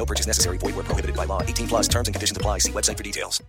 No purchase necessary. Void where prohibited by law. 18 plus terms and conditions apply. See website for details.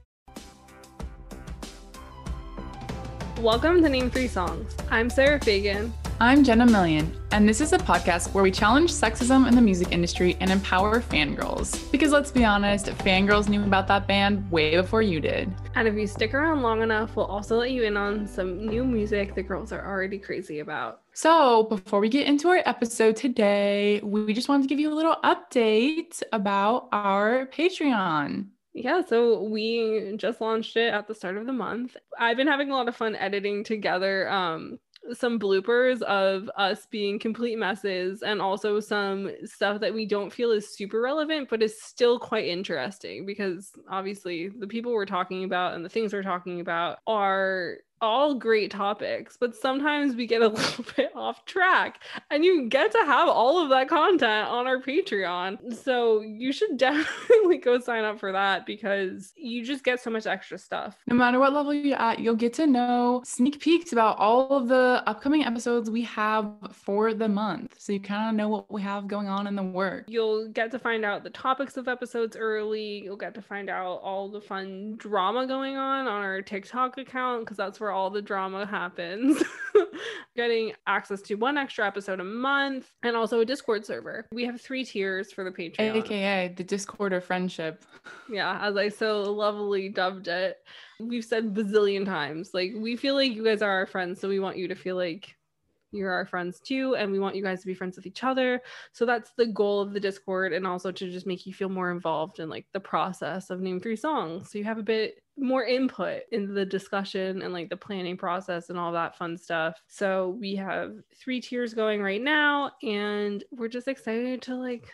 Welcome to Name Three Songs. I'm Sarah Fagan. I'm Jenna Million, and this is a podcast where we challenge sexism in the music industry and empower fangirls. Because let's be honest, fangirls knew about that band way before you did. And if you stick around long enough, we'll also let you in on some new music the girls are already crazy about. So, before we get into our episode today, we just wanted to give you a little update about our Patreon. Yeah, so we just launched it at the start of the month. I've been having a lot of fun editing together um some bloopers of us being complete messes and also some stuff that we don't feel is super relevant but is still quite interesting because obviously the people we're talking about and the things we're talking about are all great topics, but sometimes we get a little bit off track. And you get to have all of that content on our Patreon. So you should definitely go sign up for that because you just get so much extra stuff. No matter what level you're at, you'll get to know sneak peeks about all of the upcoming episodes we have for the month. So you kind of know what we have going on in the work. You'll get to find out the topics of episodes early. You'll get to find out all the fun drama going on on our TikTok account because that's where where all the drama happens. Getting access to one extra episode a month and also a Discord server. We have three tiers for the Patreon. AKA the Discord of friendship. Yeah, as I so lovely dubbed it. We've said bazillion times. Like, we feel like you guys are our friends, so we want you to feel like you're our friends too and we want you guys to be friends with each other so that's the goal of the discord and also to just make you feel more involved in like the process of name three songs so you have a bit more input in the discussion and like the planning process and all that fun stuff. So we have three tiers going right now and we're just excited to like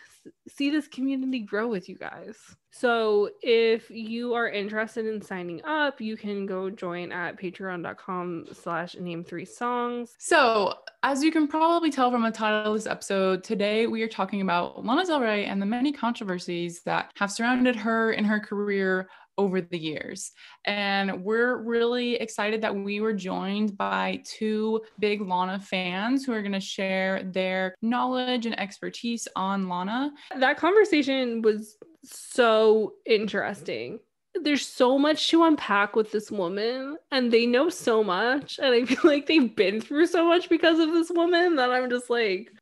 see this community grow with you guys. So if you are interested in signing up, you can go join at patreon.com slash name three songs. So as you can probably tell from the title of this episode, today we are talking about Lana Del Rey and the many controversies that have surrounded her in her career over the years. And we're really excited that we were joined by two big Lana fans who are going to share their knowledge and expertise on Lana. That conversation was so interesting. There's so much to unpack with this woman, and they know so much. And I feel like they've been through so much because of this woman that I'm just like,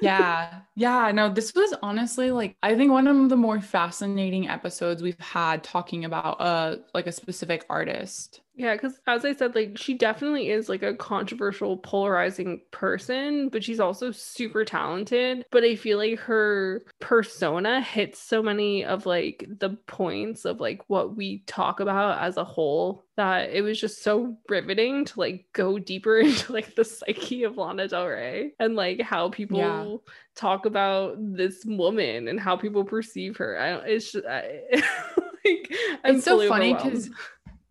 yeah. Yeah. No, this was honestly like I think one of the more fascinating episodes we've had talking about uh like a specific artist. Yeah, because as I said, like she definitely is like a controversial, polarizing person, but she's also super talented. But I feel like her persona hits so many of like the points of like what we talk about as a whole that it was just so riveting to like go deeper into like the psyche of Lana Del Rey and like how people yeah. Talk about this woman and how people perceive her. I don't, it's just, I, like, it's so funny because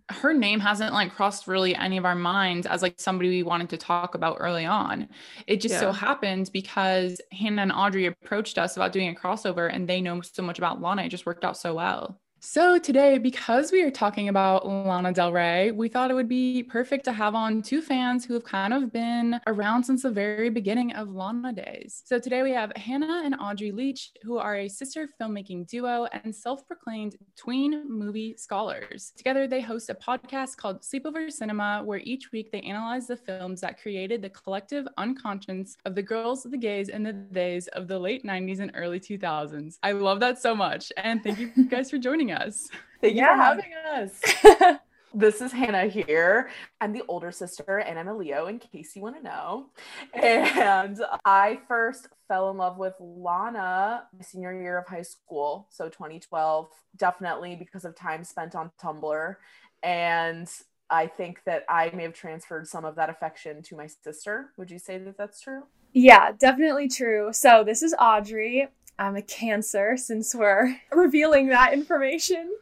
her name hasn't like crossed really any of our minds as like somebody we wanted to talk about early on. It just yeah. so happened because Hannah and Audrey approached us about doing a crossover and they know so much about Lana. It just worked out so well. So, today, because we are talking about Lana Del Rey, we thought it would be perfect to have on two fans who have kind of been around since the very beginning of Lana days. So, today we have Hannah and Audrey Leach, who are a sister filmmaking duo and self proclaimed tween movie scholars. Together, they host a podcast called Sleepover Cinema, where each week they analyze the films that created the collective unconscious of the girls, the gays, and the days of the late 90s and early 2000s. I love that so much. And thank you guys for joining us us. Thank you for having us. this is Hannah here. I'm the older sister, and I'm a Leo, in case you want to know. And I first fell in love with Lana my senior year of high school, so 2012, definitely because of time spent on Tumblr. And I think that I may have transferred some of that affection to my sister. Would you say that that's true? Yeah, definitely true. So, this is Audrey. I'm a Cancer since we're revealing that information.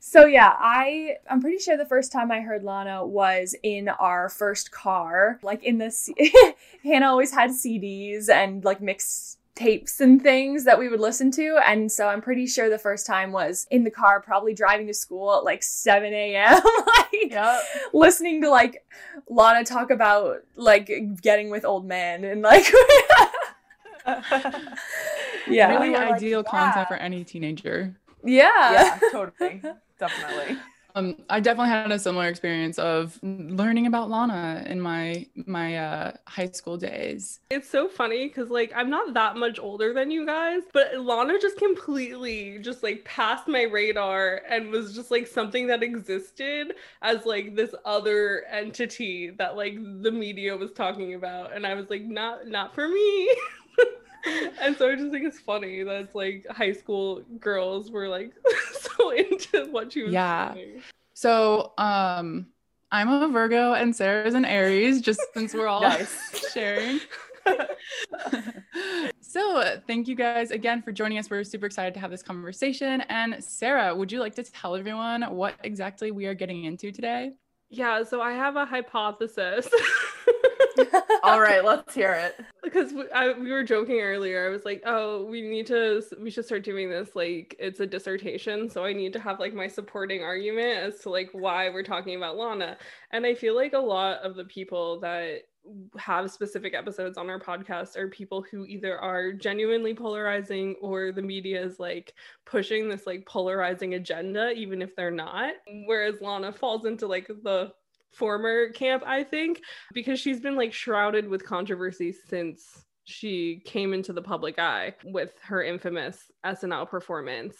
So yeah, I I'm pretty sure the first time I heard Lana was in our first car, like in this Hannah always had CDs and like mixed tapes and things that we would listen to. And so I'm pretty sure the first time was in the car, probably driving to school at like 7 a.m. like yep. listening to like Lana talk about like getting with old men and like yeah. Really ideal like, content yeah. for any teenager. Yeah. Yeah, totally. Definitely. Um, I definitely had a similar experience of learning about Lana in my my uh, high school days. It's so funny because like I'm not that much older than you guys, but Lana just completely just like passed my radar and was just like something that existed as like this other entity that like the media was talking about, and I was like, not not for me. and so I just think it's funny that it's like high school girls were like so into what she was yeah. Doing. So um I'm a Virgo and Sarah's an Aries, just since we're all sharing. so thank you guys again for joining us. We're super excited to have this conversation. And Sarah, would you like to tell everyone what exactly we are getting into today? Yeah, so I have a hypothesis. All right, let's hear it. Because we, I, we were joking earlier. I was like, oh, we need to, we should start doing this. Like, it's a dissertation. So I need to have like my supporting argument as to like why we're talking about Lana. And I feel like a lot of the people that have specific episodes on our podcast are people who either are genuinely polarizing or the media is like pushing this like polarizing agenda even if they're not whereas lana falls into like the former camp, I think, because she's been like shrouded with controversy since she came into the public eye with her infamous SNL performance.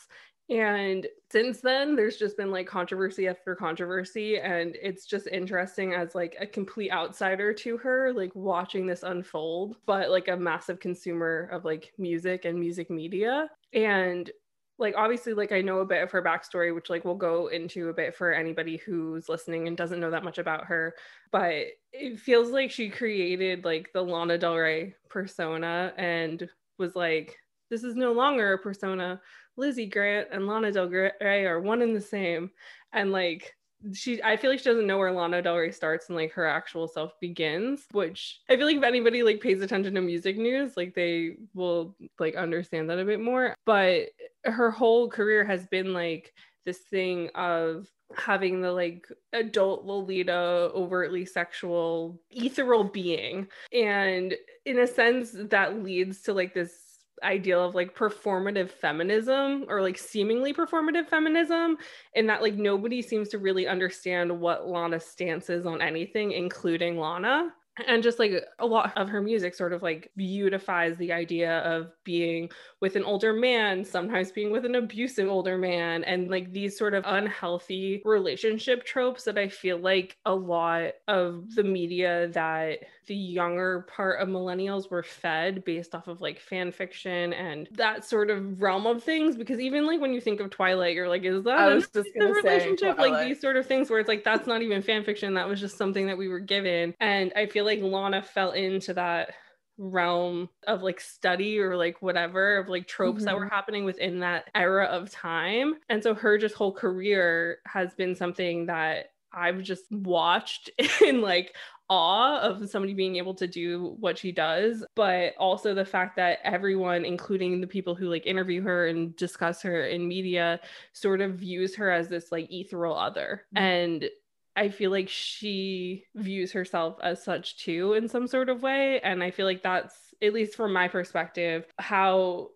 And since then, there's just been like controversy after controversy. And it's just interesting as like a complete outsider to her, like watching this unfold, but like a massive consumer of like music and music media. And like obviously like i know a bit of her backstory which like we'll go into a bit for anybody who's listening and doesn't know that much about her but it feels like she created like the lana del rey persona and was like this is no longer a persona. Lizzie grant and lana del rey are one and the same. And like she I feel like she doesn't know where Lana Del Rey starts and like her actual self begins, which I feel like if anybody like pays attention to music news, like they will like understand that a bit more. But her whole career has been like this thing of having the like adult Lolita overtly sexual ethereal being. And in a sense that leads to like this ideal of like performative feminism or like seemingly performative feminism and that like nobody seems to really understand what Lana's stance is on anything including Lana. And just like a lot of her music sort of like beautifies the idea of being with an older man sometimes being with an abusive older man and like these sort of unhealthy relationship tropes that i feel like a lot of the media that the younger part of millennials were fed based off of like fan fiction and that sort of realm of things because even like when you think of twilight you're like is that the relationship like these sort of things where it's like that's not even fan fiction that was just something that we were given and i feel like lana fell into that realm of like study or like whatever of like tropes mm-hmm. that were mm-hmm. happening within that era of time and so her just whole career has been something that I've just watched in like awe of somebody being able to do what she does, but also the fact that everyone, including the people who like interview her and discuss her in media, sort of views her as this like ethereal other. Mm-hmm. And I feel like she views herself as such too in some sort of way. And I feel like that's, at least from my perspective, how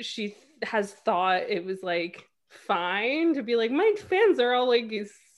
she has thought it was like fine to be like, my fans are all like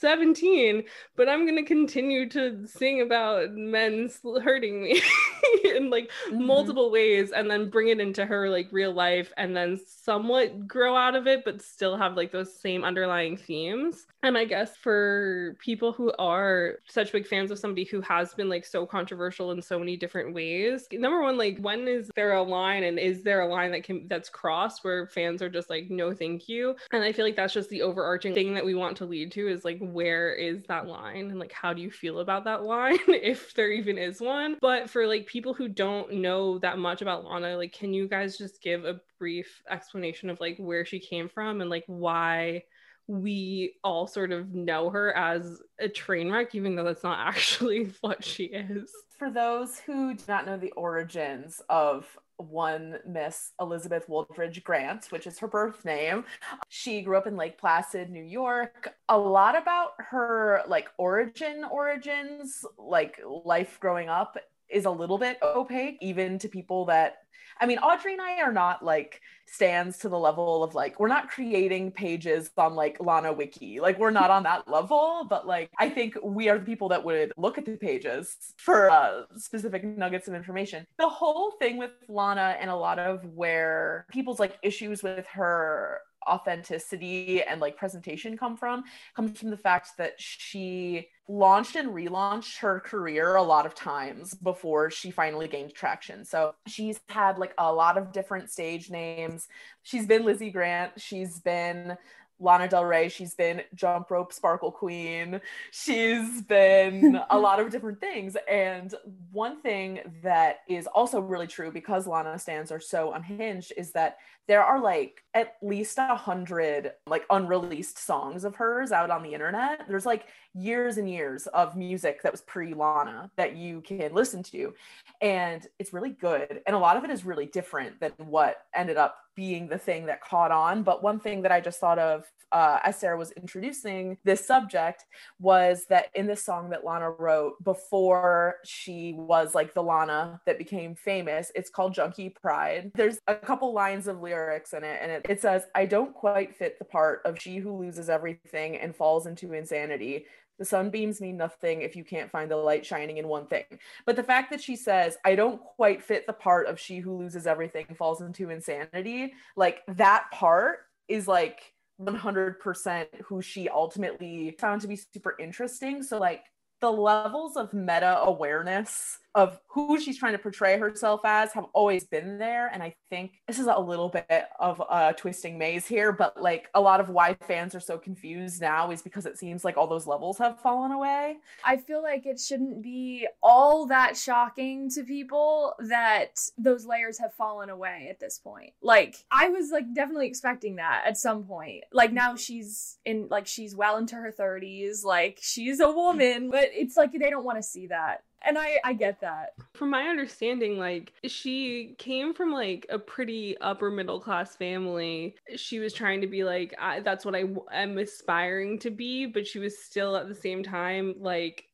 17, but I'm going to continue to sing about men hurting me in like mm-hmm. multiple ways and then bring it into her like real life and then somewhat grow out of it, but still have like those same underlying themes. And I guess for people who are such big fans of somebody who has been like so controversial in so many different ways, number one, like when is there a line and is there a line that can that's crossed where fans are just like, no, thank you? And I feel like that's just the overarching thing that we want to lead to is like where is that line and like how do you feel about that line if there even is one but for like people who don't know that much about lana like can you guys just give a brief explanation of like where she came from and like why we all sort of know her as a train wreck, even though that's not actually what she is. For those who do not know the origins of one Miss Elizabeth Wooldridge Grant, which is her birth name. She grew up in Lake Placid, New York. A lot about her like origin origins, like life growing up is a little bit opaque even to people that I mean, Audrey and I are not like stands to the level of like, we're not creating pages on like Lana Wiki. Like, we're not on that level, but like, I think we are the people that would look at the pages for uh, specific nuggets of information. The whole thing with Lana and a lot of where people's like issues with her authenticity and like presentation come from comes from the fact that she launched and relaunched her career a lot of times before she finally gained traction. So she's had like a lot of different stage names. She's been Lizzie Grant, she's been Lana Del Rey, she's been Jump Rope Sparkle Queen, she's been a lot of different things. And one thing that is also really true because Lana stands are so unhinged is that there are like at least a hundred like unreleased songs of hers out on the internet. There's like years and years of music that was pre Lana that you can listen to. And it's really good. And a lot of it is really different than what ended up being the thing that caught on. But one thing that I just thought of uh, as Sarah was introducing this subject was that in this song that Lana wrote before she was like the Lana that became famous, it's called Junkie Pride. There's a couple lines of lyrics in it, and it, it says, I don't quite fit the part of she who loses everything and falls into insanity. The sunbeams mean nothing if you can't find the light shining in one thing. But the fact that she says, I don't quite fit the part of she who loses everything falls into insanity, like that part is like 100% who she ultimately found to be super interesting. So, like, the levels of meta awareness of who she's trying to portray herself as have always been there. And I think this is a little bit of a twisting maze here, but like a lot of why fans are so confused now is because it seems like all those levels have fallen away. I feel like it shouldn't be all that shocking to people that those layers have fallen away at this point. Like I was like definitely expecting that at some point. Like now she's in like she's well into her 30s, like she's a woman, but it's like they don't want to see that and I I get that. From my understanding, like she came from like a pretty upper middle class family. She was trying to be like that's what I am aspiring to be, but she was still at the same time like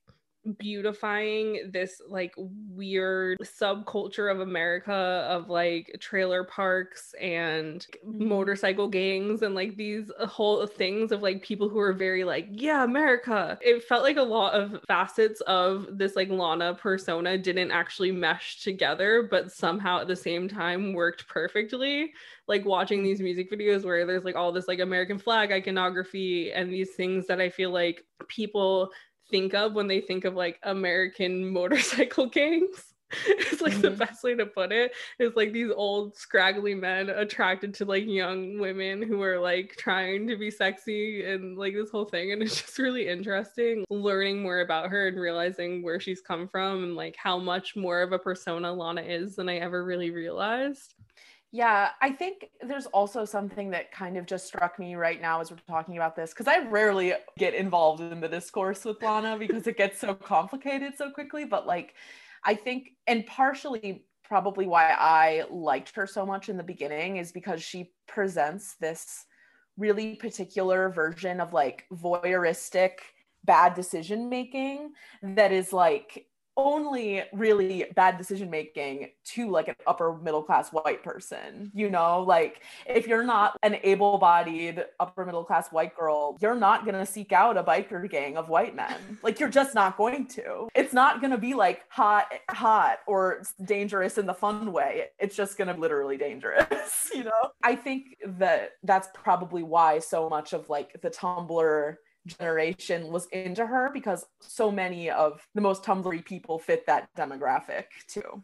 beautifying this like weird subculture of America of like trailer parks and mm-hmm. motorcycle gangs and like these whole things of like people who are very like, yeah, America. It felt like a lot of facets of this like Lana persona didn't actually mesh together, but somehow at the same time worked perfectly. Like watching these music videos where there's like all this like American flag iconography and these things that I feel like people think of when they think of like American motorcycle gangs. it's like mm-hmm. the best way to put it is like these old scraggly men attracted to like young women who are like trying to be sexy and like this whole thing and it's just really interesting learning more about her and realizing where she's come from and like how much more of a persona Lana is than I ever really realized. Yeah, I think there's also something that kind of just struck me right now as we're talking about this because I rarely get involved in the discourse with Lana because it gets so complicated so quickly. But like, I think, and partially probably why I liked her so much in the beginning is because she presents this really particular version of like voyeuristic bad decision making that is like only really bad decision making to like an upper middle class white person you know? Like if you're not an able-bodied upper middle class white girl you're not going to seek out a biker gang of white men. Like you're just not going to. It's not going to be like hot hot or dangerous in the fun way. It's just going to literally dangerous you know? I think that that's probably why so much of like the tumblr generation was into her because so many of the most Tumblr people fit that demographic too.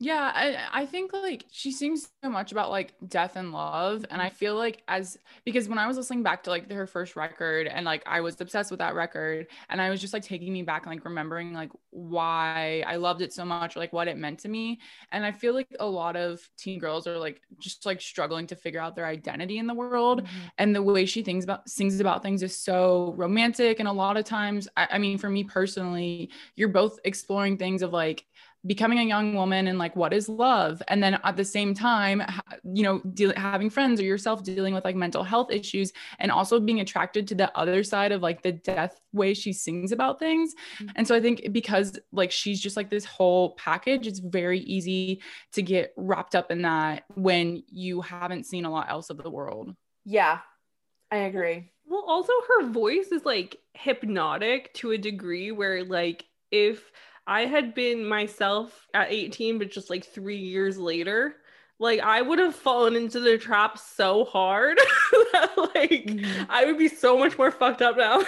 Yeah, I, I think like she sings so much about like death and love. And I feel like as because when I was listening back to like her first record and like I was obsessed with that record and I was just like taking me back and like remembering like why I loved it so much, like what it meant to me. And I feel like a lot of teen girls are like just like struggling to figure out their identity in the world. Mm-hmm. And the way she thinks about sings about things is so romantic. And a lot of times, I, I mean, for me personally, you're both exploring things of like becoming a young woman and like what is love? And then at the same time you know deal, having friends or yourself dealing with like mental health issues and also being attracted to the other side of like the death way she sings about things. Mm-hmm. and so i think because like she's just like this whole package it's very easy to get wrapped up in that when you haven't seen a lot else of the world. Yeah i agree. Well also her voice is like hypnotic to a degree where like if I had been myself at 18, but just like three years later, like I would have fallen into the trap so hard that like mm-hmm. I would be so much more fucked up now.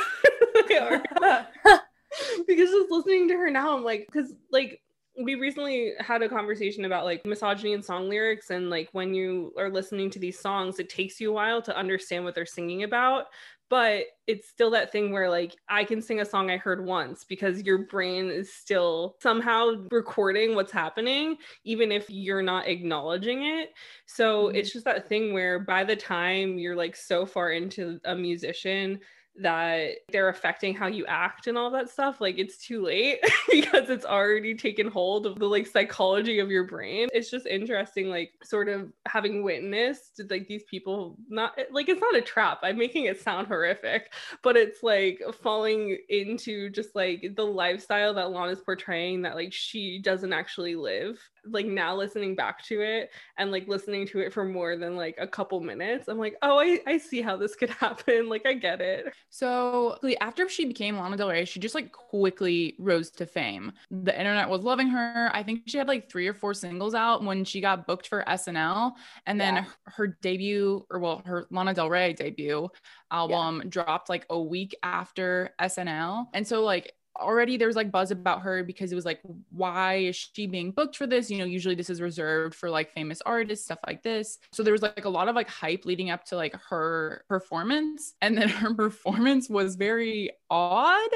because just listening to her now, I'm like, because like we recently had a conversation about like misogyny and song lyrics and like when you are listening to these songs it takes you a while to understand what they're singing about but it's still that thing where like I can sing a song I heard once because your brain is still somehow recording what's happening even if you're not acknowledging it. So mm-hmm. it's just that thing where by the time you're like so far into a musician that they're affecting how you act and all that stuff like it's too late because it's already taken hold of the like psychology of your brain. It's just interesting like sort of having witnessed like these people not like it's not a trap. I'm making it sound horrific but it's like falling into just like the lifestyle that lana's portraying that like she doesn't actually live like now listening back to it and like listening to it for more than like a couple minutes i'm like oh i, I see how this could happen. Like i get it. So after she became lana del rey she just like quickly rose to fame. The internet was loving her. I think she had like three or four singles out when she got booked for snl and then yeah. her debut or well her lana del rey debut album yeah. dropped like a week after snl and so like already there was like buzz about her because it was like why is she being booked for this? You know usually this is reserved for like famous artists stuff like this. So there was like a lot of like hype leading up to like her performance. And then her performance was very odd.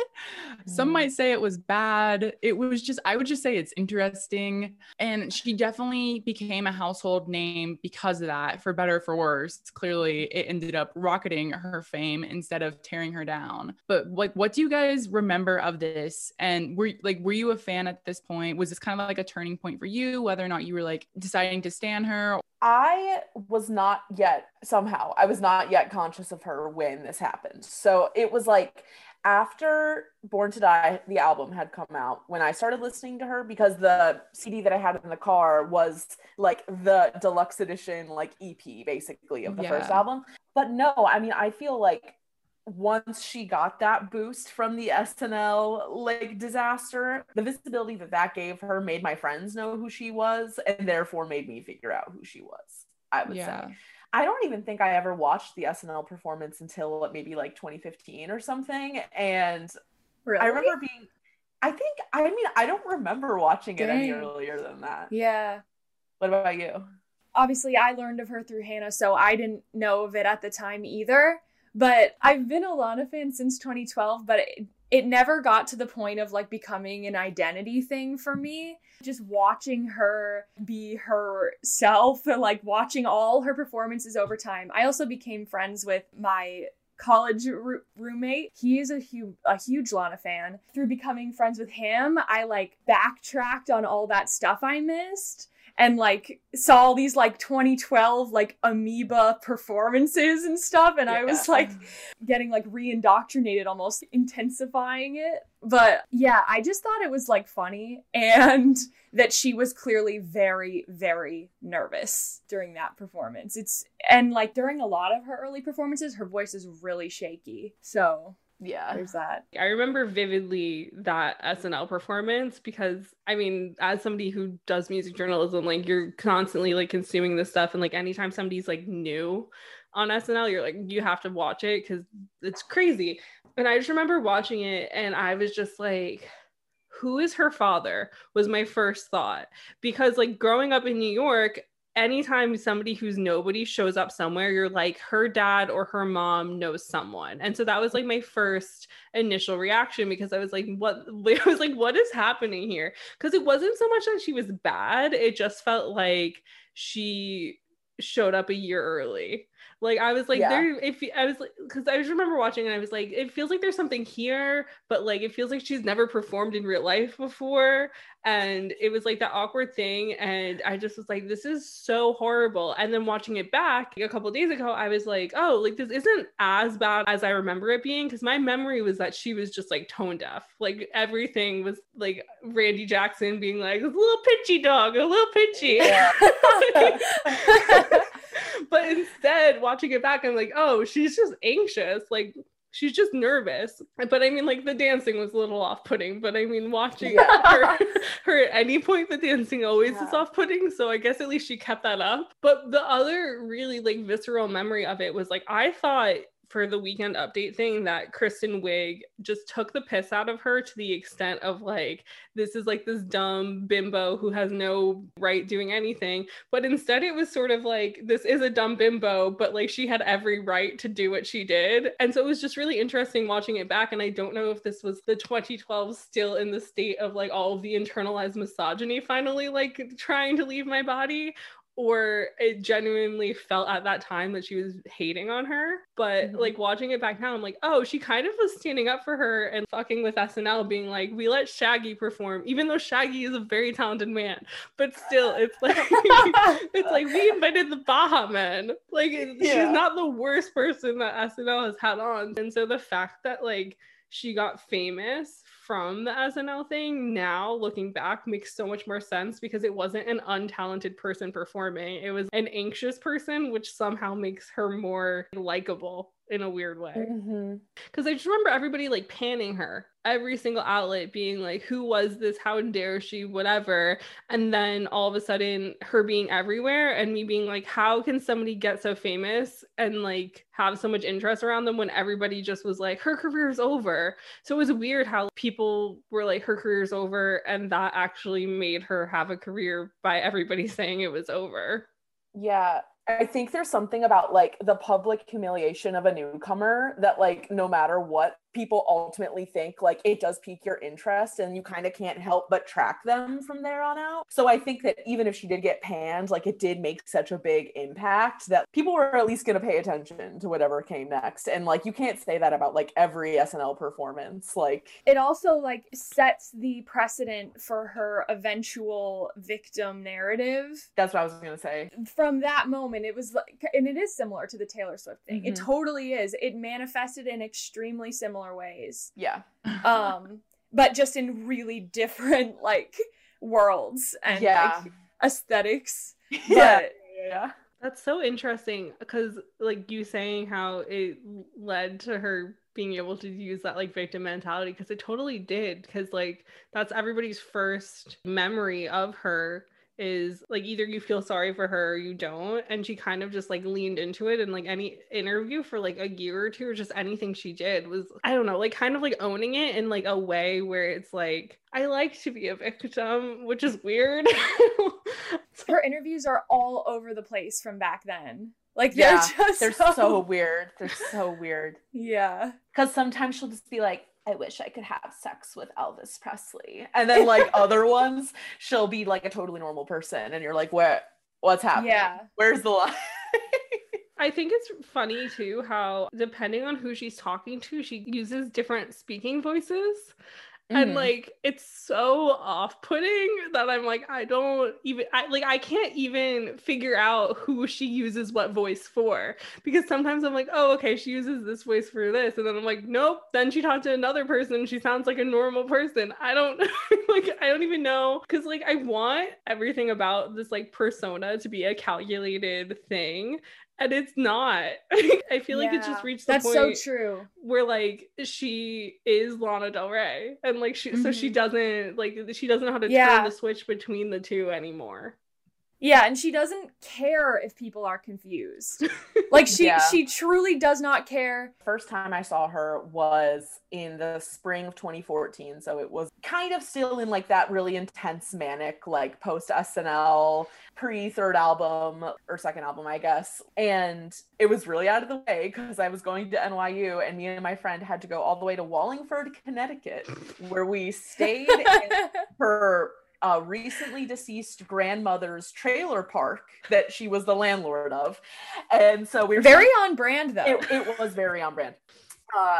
Some mm. might say it was bad. It was just i would just say it's interesting. And she definitely became a household name because of that for better or for worse. Clearly it ended up rocketing her fame instead of tearing her down. But like what do you guys remember of this? This and were like were you a fan at this point? Was this kind of like a turning point for you whether or not you were like deciding to stand her i was not yet somehow i was not yet conscious of her when this happened so it was like after Born to Die, the album had come out when I started listening to her because the CD that I had in the car was like the deluxe edition, like EP basically of the yeah. first album. But no, I mean, I feel like once she got that boost from the SNL like disaster, the visibility that that gave her made my friends know who she was and therefore made me figure out who she was. I would yeah. say. I don't even think I ever watched the SNL performance until maybe like 2015 or something. And really? I remember being, I think, I mean, I don't remember watching Dang. it any earlier than that. Yeah. What about you? Obviously, I learned of her through Hannah, so I didn't know of it at the time either. But I've been a Lana fan since 2012, but it, it never got to the point of like becoming an identity thing for me. Just watching her be herself and like watching all her performances over time. I also became friends with my college r- roommate. He is a a huge Lana fan. Through becoming friends with him, I like backtracked on all that stuff I missed and like saw all these like 2012 like amoeba performances and stuff and yeah. i was like getting like re-indoctrinated almost intensifying it. But yeah i just thought it was like funny and that she was clearly very very nervous during that performance. It's and like during a lot of her early performances her voice is really shaky. So yeah there's that i remember vividly that snl performance because i mean as somebody who does music journalism like you're constantly like consuming this stuff and like anytime somebody's like new on snl you're like you have to watch it because it's crazy and i just remember watching it and i was just like who is her father? Was my first thought. Because, like, growing up in New York, anytime somebody who's nobody shows up somewhere, you're like, her dad or her mom knows someone. And so that was like my first initial reaction because I was like, what? I was like, what is happening here? Because it wasn't so much that she was bad, it just felt like she showed up a year early. Like I was like yeah. there if I was like because I just remember watching and I was like it feels like there's something here but like it feels like she's never performed in real life before and it was like that awkward thing and I just was like this is so horrible and then watching it back a couple days ago I was like oh like this isn't as bad as I remember it being because my memory was that she was just like tone deaf like everything was like Randy Jackson being like a little pitchy dog a little pitchy yeah. but instead, watching it back, I'm like, oh, she's just anxious. Like, she's just nervous. But I mean, like the dancing was a little off-putting. But I mean, watching yeah. her, her at any point, the dancing always yeah. is off-putting. So I guess at least she kept that up. But the other really like visceral memory of it was like I thought for the weekend update thing that Kristen Wiig just took the piss out of her to the extent of like, this is like this dumb bimbo who has no right doing anything. But instead, it was sort of like, this is a dumb bimbo, but like she had every right to do what she did. And so it was just really interesting watching it back. And I don't know if this was the 2012 still in the state of like all of the internalized misogyny finally like trying to leave my body or it genuinely felt at that time that she was hating on her. But mm-hmm. like watching it back now, I'm like, oh, she kind of was standing up for her and fucking with SNL, being like, we let Shaggy perform, even though Shaggy is a very talented man. But still, it's like it's like we invited the Baha Men. Like yeah. she's not the worst person that SNL has had on. And so the fact that like she got famous from the SNL thing now looking back makes so much more sense because it wasn't an untalented person performing. It was an anxious person, which somehow makes her more likable in a weird way. Because mm-hmm. I just remember everybody like panning her, every single outlet being like, who was this? How dare she? Whatever. And then all of a sudden, her being everywhere and me being like, how can somebody get so famous and like have so much interest around them when everybody just was like, her career's over? So it was weird how people were like, her career's over. And that actually made her have a career by everybody saying it was over. Yeah, I think there's something about like the public humiliation of a newcomer that like no matter what people ultimately think like it does pique your interest and you kind of can't help but track them from there on out. So I think that even if she did get panned, like it did make such a big impact that people were at least going to pay attention to whatever came next. And like you can't say that about like every SNL performance. Like it also like sets the precedent for her eventual victim narrative. That's what I was going to say. From that moment it was like and it is similar to the Taylor Swift thing. Mm-hmm. It totally is. It manifested in extremely similar similar ways. Yeah. um, but just in really different like worlds and yeah. like aesthetics. Yeah. But, yeah. That's so interesting because like you saying how it led to her being able to use that like victim mentality because it totally did because like that's everybody's first memory of her is like either you feel sorry for her or you don't and she kind of just like leaned into it and like any interview for like a year or two or just anything she did was i don't know like kind of like owning it in like a way where it's like i like to be a victim which is weird. Her interviews are all over the place from back then. Like they're yeah, just they're so... so weird. They're so weird. Yeah. Because sometimes she'll just be like I wish I could have sex with Elvis Presley. And then like other ones, she'll be like a totally normal person. And you're like, what what's happening? Yeah. Where's the line? I think it's funny too how depending on who she's talking to, she uses different speaking voices. Mm-hmm. And like it's so off-putting that I'm like I don't even I like I can't even figure out who she uses what voice for because sometimes I'm like oh okay she uses this voice for this and then I'm like nope then she talked to another person she sounds like a normal person I don't like I don't even know cuz like I want everything about this like persona to be a calculated thing and it's not. I feel yeah, like it just reached the that's point so true where like she is Lana Del Rey, and like she mm-hmm. so she mm-hmm. doesn't like she doesn't know how to yeah. turn the switch between the two anymore. Yeah, and she doesn't care if people are confused. like she yeah. she truly does not care. First time I saw her was in the spring of 2014, so it was kind of still in like that really intense manic like post SNL pre third album or second album, I guess. And it was really out of the way because I was going to NYU and me and my friend had to go all the way to Wallingford, Connecticut, where we stayed in her uh, recently deceased grandmother's trailer park that she was the landlord of. And so we were very on brand, though. It, it was very on brand. Uh,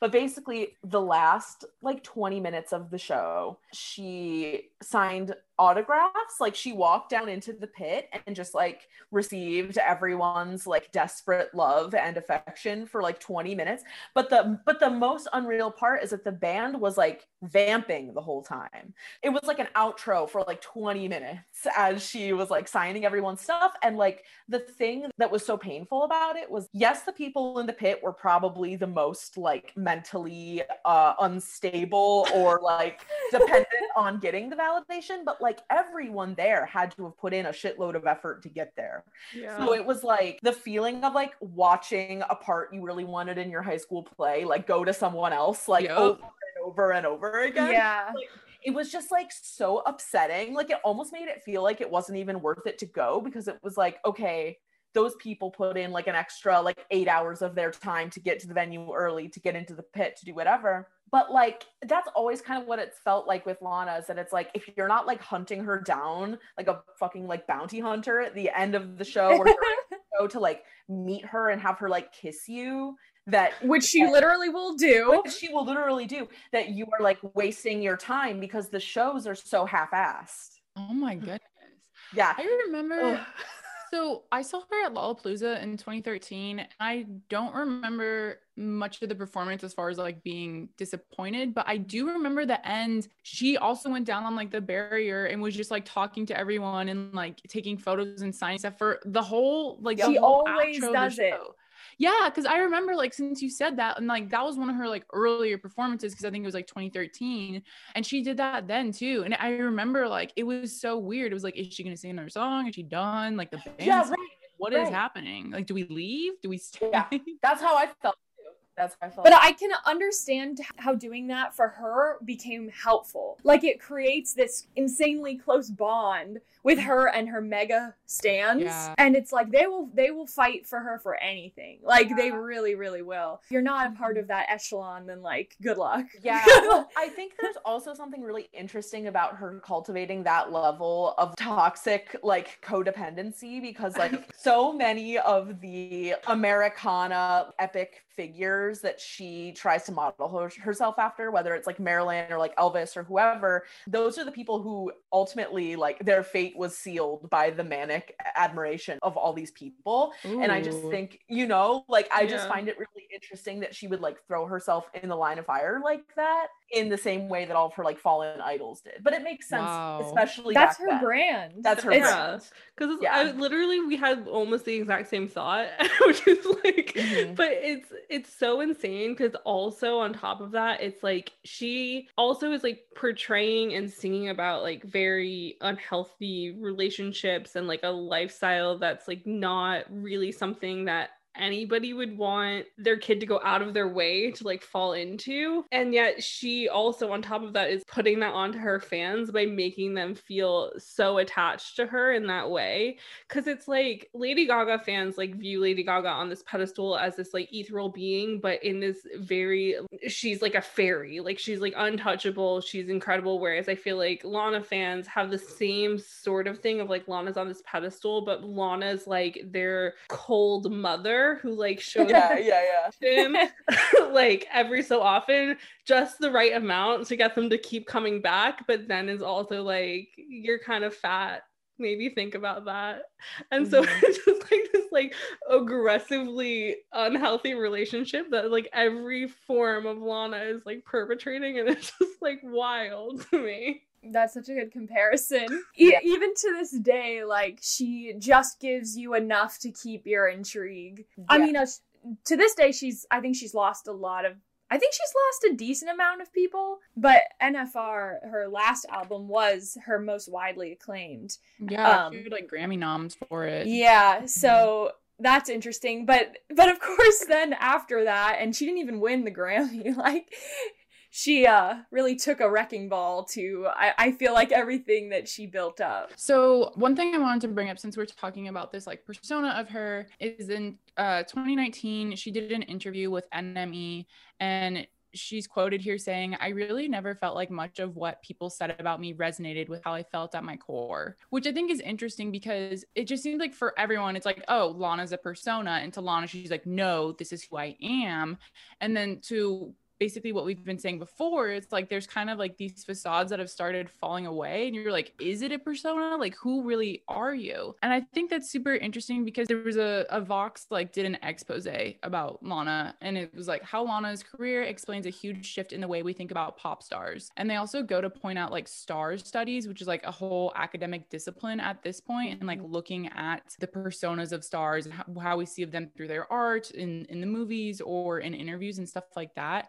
but basically, the last like 20 minutes of the show, she signed autographs. Like she walked down into the pit and just like received everyone's like desperate love and affection for like 20 minutes. But the but the most unreal part is that the band was like vamping the whole time. It was like an outro for like 20 minutes as she was like signing everyone's stuff. And like the thing that was so painful about it was yes, the people in the pit were probably the most like mentally uh unstable or like dependent on getting the validation, but like like everyone there had to have put in a shitload of effort to get there. Yeah. So it was like the feeling of like watching a part you really wanted in your high school play, like go to someone else, like yep. over and over and over again. Yeah. Like, it was just like so upsetting. Like it almost made it feel like it wasn't even worth it to go because it was like, okay, those people put in like an extra like eight hours of their time to get to the venue early to get into the pit to do whatever but like that's always kind of what it's felt like with Lana is that it's like if you're not like hunting her down like a fucking like bounty hunter at the end of the show or go to like meet her and have her like kiss you that which she that, literally will do. Which she will literally do that you are like wasting your time because the shows are so half-assed. Oh my goodness. Yeah. I remember so I saw her at Lollapalooza in 2013. I don't remember much of the performance as far as like being disappointed, but I do remember the end. She also went down on like the barrier and was just like talking to everyone and like taking photos and signing stuff for the whole like she whole always does it. Yeah, because I remember like since you said that, and like that was one of her like earlier performances because I think it was like 2013, and she did that then too. And I remember like it was so weird. It was like, is she gonna sing another song? Is she done? Like the band. Yeah, right. What right. is happening? Like, do we leave? Do we stay? Yeah, that's how I felt too. that's how I felt. But I can understand how doing that for her became helpful. Like it creates this insanely close bond with her and her mega stands. Yeah. And it's like they will they will fight for her for anything. Like yeah. they really, really will. If you're not a part of that echelon, then like good luck. Yeah. well, I think there's also something really interesting about her cultivating that level of toxic like codependency because like so many of the Americana epic figures that she tries to model her, herself after, whether it's like Marilyn or like Elvis or whoever, those are the people who ultimately like their fate was sealed by the manic admiration of all these people. Ooh. And I just think, you know, like I yeah. just find it really interesting that she would like throw herself in the line of fire like that in the same way that all of her like fallen idols did. But it makes sense, wow. especially that's her then. brand. That's her brand. Because yeah. literally we had almost the exact same thought, which is like, mm-hmm. but it's it's so insane because also on top of that, it's like she also is like portraying and singing about like very unhealthy relationships and like a lifestyle that's like not really something that anybody would want their kid to go out of their way to like fall into. And yet she also, on top of that, is putting that onto her fans by making them feel so attached to her in that way. Cause it's like Lady Gaga fans like view Lady Gaga on this pedestal as this like ethereal being, but in this very, she's like a fairy. Like she's like untouchable. She's incredible. Whereas I feel like Lana fans have the same sort of thing of like Lana's on this pedestal, but Lana's like their cold mother who like shows yeah, yeah, yeah. like every so often, just the right amount to get them to keep coming back, but then is also like, you're kind of fat. Maybe think about that. And mm-hmm. so it's just like this like aggressively unhealthy relationship that like every form of Lana is like perpetrating and it's just like wild to me. That's such a good comparison. E- even to this day, like she just gives you enough to keep your intrigue. Yeah. I mean, uh, to this day, she's I think she's lost a lot of I think she's lost a decent amount of people, but NFR, her last album, was her most widely acclaimed. Yeah, um, she had like Grammy noms for it. Yeah, so that's interesting. But but of course, then after that, and she didn't even win the Grammy. Like she uh really took a wrecking ball to I, I feel like everything that she built up so one thing i wanted to bring up since we're talking about this like persona of her is in uh 2019 she did an interview with nme and she's quoted here saying, I really never felt like much of what people said about me resonated with how I felt at my core, which I think is interesting because it just seems like for everyone, it's like, oh, Lana's a persona. And to Lana, she's like, no, this is who I am. And then to basically what we've been saying before it's like there's kind of like these facades that have started falling away and you're like is it a persona? Like who really are you? And i think that's super interesting because there was a, a vox like did an expose about lana and it was like how lana's career explains a huge shift in the way we think about pop stars. And they also go to point out like stars studies which is like a whole academic discipline at this point and like looking at the personas of stars and how, how we see them through their art in in the movies or in interviews and stuff like that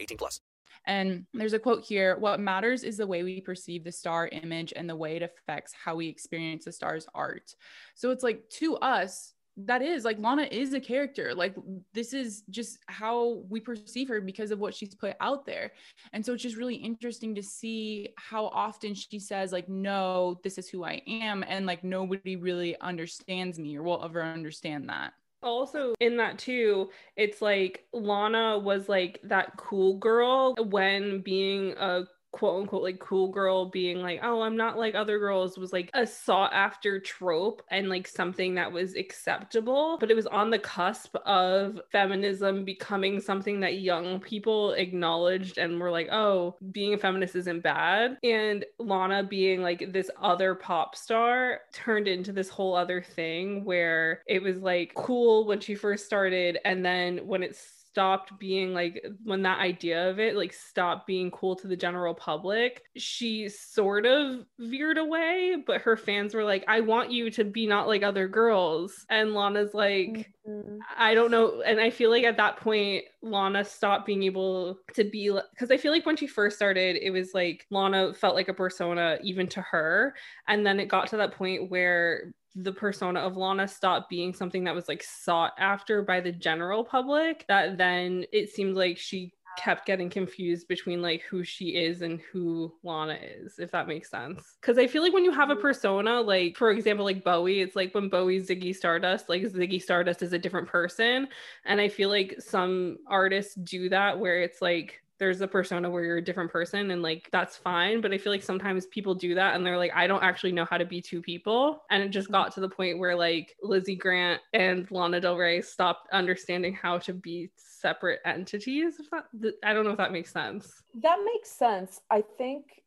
18 plus. And there's a quote here. What matters is the way we perceive the star image and the way it affects how we experience the star's art. So it's like to us, that is like Lana is a character. Like this is just how we perceive her because of what she's put out there. And so it's just really interesting to see how often she says like no, this is who I am and like nobody really understands me or will ever understand that also in that too it's like lana was like that cool girl when being a quote unquote like cool girl being like oh i'm not like other girls was like a sought after trope and like something that was acceptable but it was on the cusp of feminism becoming something that young people acknowledged and were like oh being a feminist isn't bad and lana being like this other pop star turned into this whole other thing where it was like cool when she first started and then when it's stopped being like when that idea of it like stopped being cool to the general public she sort of veered away but her fans were like i want you to be not like other girls. And lana's like mm-hmm. i don't know. And i feel like at that point lana stopped being able to be because i feel like when she first started it was like lana felt like a persona even to her. And then it got to that point where the persona of Lana stopped being something that was like sought after by the general public, that then it seemed like she kept getting confused between like who she is and who Lana is, if that makes sense. Because I feel like when you have a mm-hmm. persona, like for example, like Bowie, it's like when Bowie's Ziggy Stardust, like Ziggy Stardust is a different person. And I feel like some artists do that where it's like there's a persona where you're a different person and like that's fine but i feel like sometimes people do that and they're like i don't actually know how to be two people. And it just mm-hmm. got to the point where like lizzie grant and lana del rey stopped understanding how to be separate entities if that i don't know if that makes sense. That makes sense. I think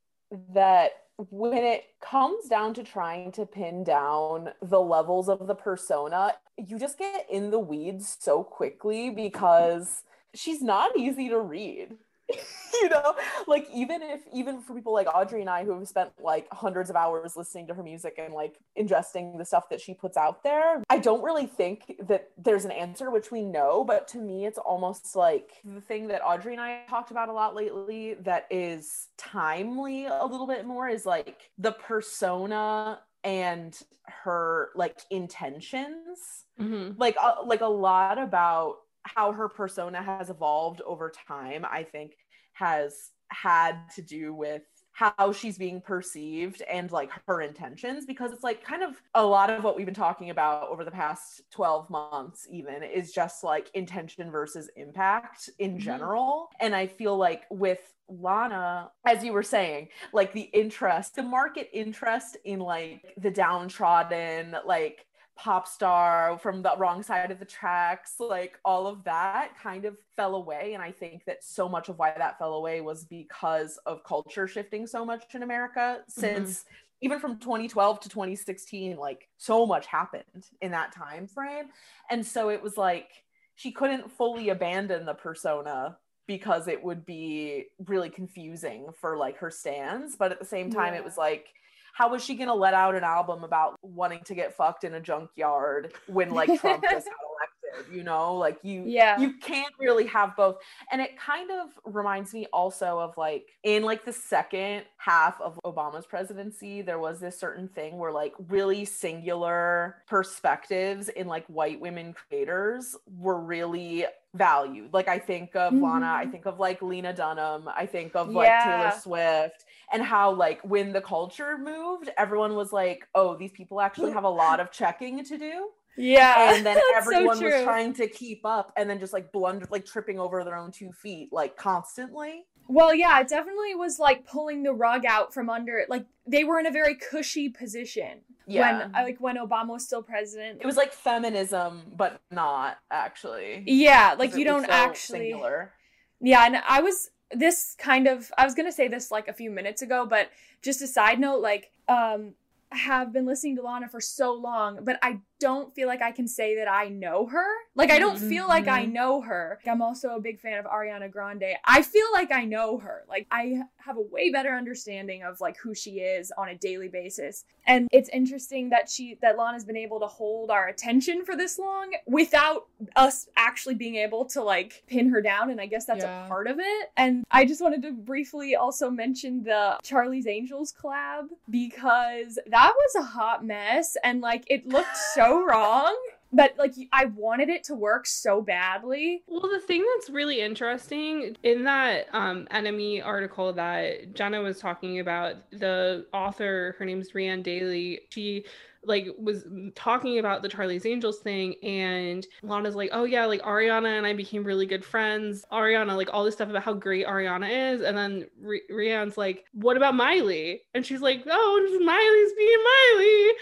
that when it comes down to trying to pin down the levels of the persona, you just get in the weeds so quickly because she's not easy to read. you know like even if even for people like audrey and i who have spent like hundreds of hours listening to her music and like ingesting the stuff that she puts out there i don't really think that there's an answer which we know but to me it's almost like the thing that audrey and i talked about a lot lately that is timely a little bit more is like the persona and her like intentions mm-hmm. like uh, like a lot about how her persona has evolved over time, I think has had to do with how she's being perceived and like her intentions because it's like kind of a lot of what we've been talking about over the past 12 months even is just like intention versus impact in mm-hmm. general and i feel like with Lana, as you were saying, like the interest, the market interest in like the downtrodden, like pop star from the wrong side of the tracks like all of that kind of fell away and i think that so much of why that fell away was because of culture shifting so much in america mm-hmm. since mm-hmm. even from 2012 to 2016 like so much happened in that time frame and so it was like she couldn't fully abandon the persona because it would be really confusing for like her stands but at the same time yeah. it was like how was she going to let out an album about wanting to get fucked in a junkyard when like Trump just got elected? You know, like you, yeah, you can't really have both. And it kind of reminds me also of like in like the second half of Obama's presidency, there was this certain thing where like really singular perspectives in like white women creators were really valued. Like I think of mm-hmm. Lana, I think of like Lena Dunham, I think of like yeah. Taylor Swift and how like when the culture moved, everyone was like, "Oh, these people actually have a lot of checking to do." Yeah. And then everyone so was trying to keep up and then just like blunder like tripping over their own two feet like constantly. Well, yeah, it definitely was like pulling the rug out from under it. Like they were in a very cushy position yeah. when like when Obama was still president. It was like feminism, but not actually. Yeah, like you don't so actually. Singular. Yeah, and I was this kind of I was gonna say this like a few minutes ago, but just a side note, like um have been listening to Lana for so long, but I don't feel like I can say that I know her. Like I don't feel like I mm-hmm. know her. I'm also a big fan of Ariana Grande. I feel like I know her. Like I have a way better understanding of like who she is on a daily basis. And it's interesting that she that Lana's been able to hold our attention for this long without us actually being able to like pin her down and I guess that's yeah. a part of it. And I just wanted to briefly also mention the Charlie's Angels collab because that was a hot mess and like it looked so wrong but like I wanted it to work so badly. Well, the thing that's really interesting in that um NME article that Jenna was talking about, the author, her name's Rhian Daly, she like was talking about the Charlie's Angels thing and Lana's like, "Oh yeah, like Ariana and I became really good friends. Ariana like all this stuff about how great Ariana is." And then R- Rhian's like, "What about Miley?" And she's like, "Oh, just Miley's being Miley."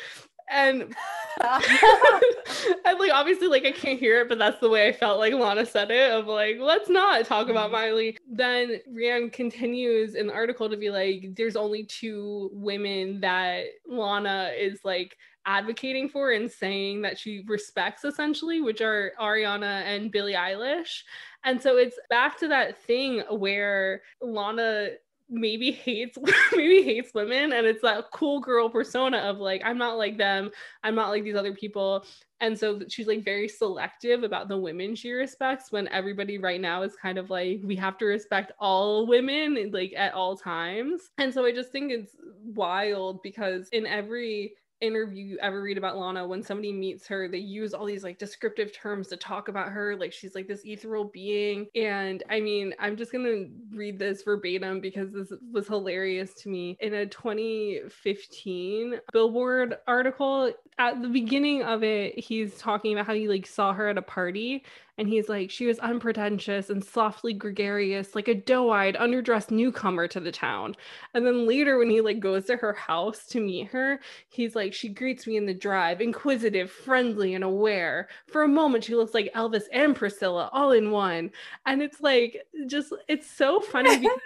And and like obviously like I can't hear it, but that's the way I felt like Lana said it of like, let's not talk about mm-hmm. Miley. Then Rhian continues in the article to be like, there's only two women that Lana is like advocating for and saying that she respects essentially, which are Ariana and Billie Eilish. And so it's back to that thing where Lana maybe hates maybe hates women and it's that cool girl persona of like i'm not like them i'm not like these other people. And so she's like very selective about the women she respects when everybody right now is kind of like we have to respect all women like at all times. And so i just think it's wild because in every interview you ever read about Lana, when somebody meets her, they use all these like descriptive terms to talk about her. Like she's like this ethereal being. And I mean, I'm just going to read this verbatim because this was hilarious to me. In a 2015 Billboard article, at the beginning of it, he's talking about how he like saw her at a party and he's like, she was unpretentious and softly gregarious, like a doe-eyed, underdressed newcomer to the town. And then later, when he like goes to her house to meet her, he's like, she greets me in the drive, inquisitive, friendly, and aware. For a moment, she looks like Elvis and Priscilla all in one. And it's like, just it's so funny because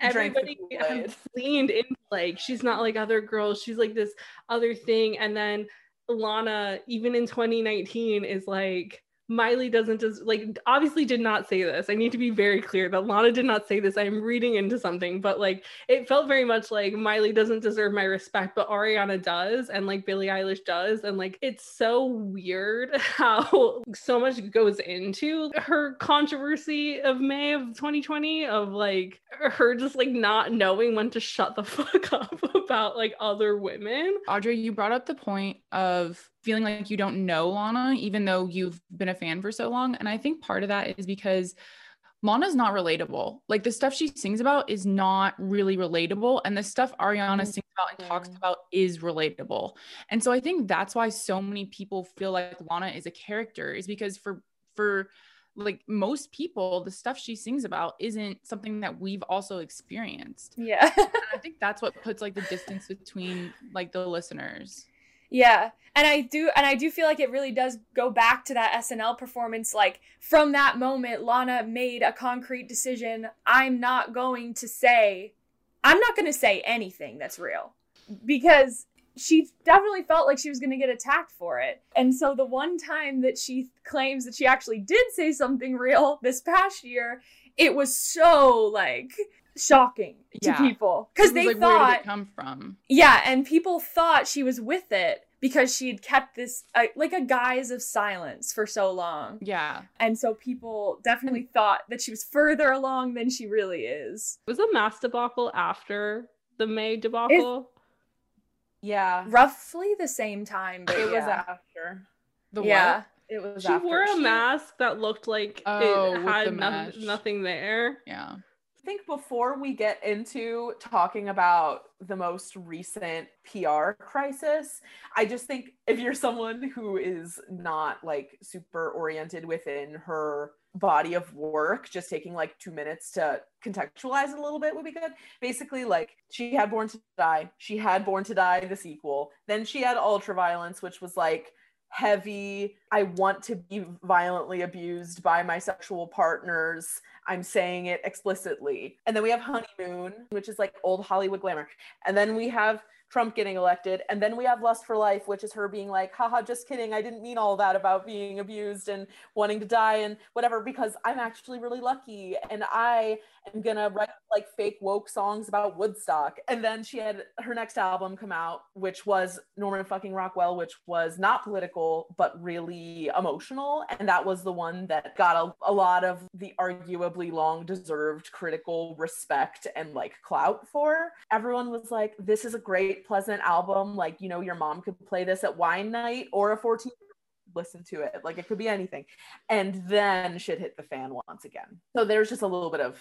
everybody leaned in like she's not like other girls she's like this other thing and then lana even in 2019 is like Miley doesn't just like obviously did not say this. I need to be very clear that Lana did not say this. I'm reading into something, but like it felt very much like Miley doesn't deserve my respect, but Ariana does, and like Billie Eilish does. And like it's so weird how so much goes into her controversy of May of 2020 of like her just like not knowing when to shut the fuck up about like other women. Audrey, you brought up the point of feeling like you don't know Lana, even though you've been a fan for so long. And I think part of that is because Lana's not relatable. Like the stuff she sings about is not really relatable. And the stuff Ariana mm-hmm. sings about and talks about is relatable. And so I think that's why so many people feel like Lana is a character, is because for for like most people, the stuff she sings about isn't something that we've also experienced. Yeah. I think that's what puts like the distance between like the listeners. Yeah. And I do and I do feel like it really does go back to that SNL performance like from that moment Lana made a concrete decision I'm not going to say I'm not going to say anything that's real because she definitely felt like she was going to get attacked for it. And so the one time that she claims that she actually did say something real this past year, it was so like shocking to yeah. people. Because they like, thought where did it come from? Yeah and people thought she was with it because she had kept this uh, like a guise of silence for so long. Yeah. And so people definitely thought that she was further along than she really is. Was the mass debacle after the may debacle? Yeah. Roughly the same time but it yeah. was after. The yeah. what? it was she after. wore a she... mask that looked like oh, it had no- nothing there. Yeah think before we get into talking about the most recent PR crisis, I just think if you're someone who is not like super oriented within her body of work, just taking like two minutes to contextualize a little bit would be good. Basically, like she had Born to Die, she had Born to Die, the sequel, then she had Ultraviolence, which was like heavy i want to be violently abused by my sexual partners i'm saying it explicitly and then we have honeymoon which is like old hollywood glamour and then we have Trump getting elected. And then we have Lust for Life, which is her being like, haha, just kidding. I didn't mean all that about being abused and wanting to die and whatever, because I'm actually really lucky. And I going to write like fake woke songs about Woodstock. And then she had her next album come out, which was Norman fucking Rockwell, which was not political, but really emotional. And that was the one that got a, a lot of the arguably long deserved critical respect and like clout for. Everyone was like, this is a great pleasant album. Like, you know, your mom could play this at wine night or a 14 listen to it. Like it could be anything. And then shit hit the fan once again. So there's just a little bit of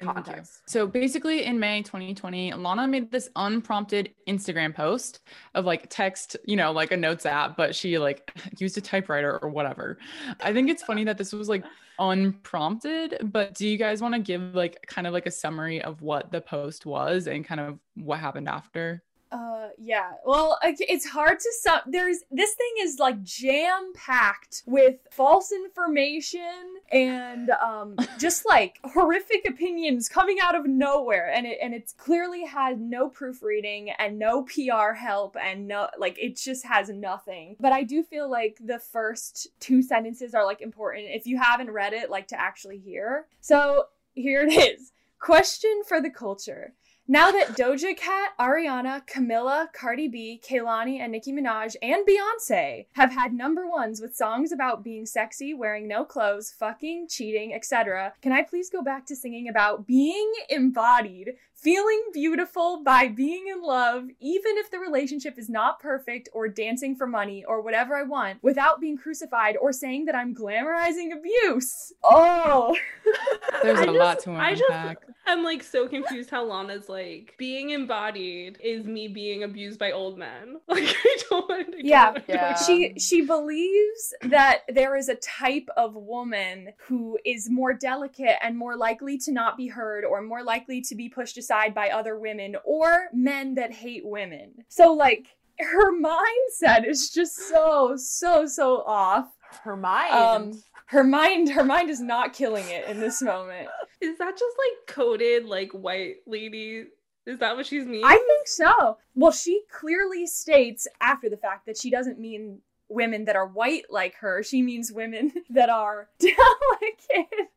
context. So basically in May 2020, Lana made this unprompted Instagram post of like text, you know, like a notes app, but she like used a typewriter or whatever. I think it's funny that this was like unprompted, but do you guys want to give like kind of like a summary of what the post was and kind of what happened after? Uh, yeah. Well, it's hard to sum. There's this thing is like jam packed with false information and um, just like horrific opinions coming out of nowhere, and it and it's clearly had no proofreading and no PR help and no like it just has nothing. But I do feel like the first two sentences are like important if you haven't read it, like to actually hear. So here it is. Question for the culture. Now that Doja Cat, Ariana, Camila, Cardi B, Kehlani, and Nicki Minaj and Beyonce have had number ones with songs about being sexy, wearing no clothes, fucking, cheating, etc., can I please go back to singing about being embodied, feeling beautiful by being in love, even if the relationship is not perfect or dancing for money or whatever I want, without being crucified or saying that I'm glamorizing abuse. Oh, there's a just, lot to unpack. I just, I'm like so confused how Lana's like being embodied is me being abused by old men. Like I don't. I don't yeah, yeah. She she believes that there is a type of woman who is more delicate and more likely to not be heard or more likely to be pushed aside by other women or men that hate women. So, like, her mindset is just so, so, so off. Her mind. Um, her mind, her mind is not killing it in this moment. Is that just like coded like white lady is that what she's mean? I think so. Well, she clearly states after the fact that she doesn't mean women that are white like her. She means women that are delicate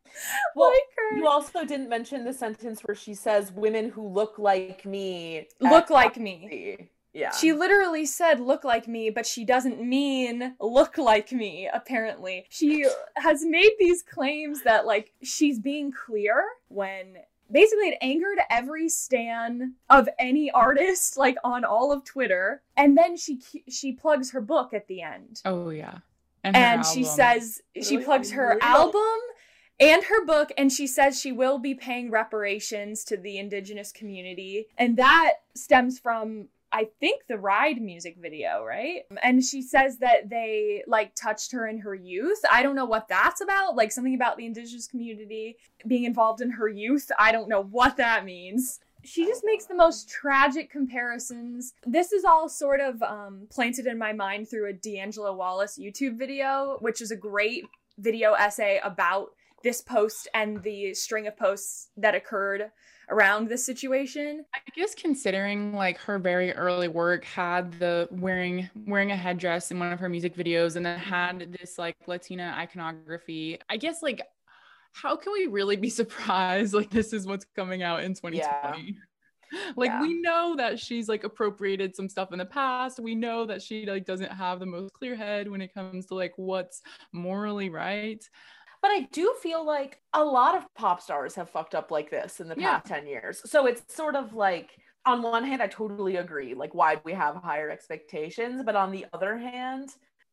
well, like her. You also didn't mention the sentence where she says women who look like me look like me. Yeah. She literally said look like me, but she doesn't mean look like me, apparently. She has made these claims that like she's being clear when basically it angered every stan of any artist like on all of Twitter. And then she she plugs her book at the end. Oh yeah. And, and she says she plugs her album and her book and she says she will be paying reparations to the indigenous community and that stems from I think the ride music video, right? And she says that they like touched her in her youth. I don't know what that's about. Like something about the indigenous community being involved in her youth. I don't know what that means. She just makes the most tragic comparisons. This is all sort of um, planted in my mind through a D'Angelo Wallace YouTube video, which is a great video essay about this post and the string of posts that occurred around this situation. I guess considering like her very early work had the wearing wearing a headdress in one of her music videos and then had mm-hmm. this like Latina iconography. I guess like how can we really be surprised like this is what's coming out in 2020? Yeah. like yeah. we know that she's like appropriated some stuff in the past we know that she like doesn't have the most clear head when it comes to like what's morally right but I do feel like a lot of pop stars have fucked up like this in the past yeah. 10 years. So it's sort of like, on one hand, I totally agree. Like, why do we have higher expectations? But on the other hand,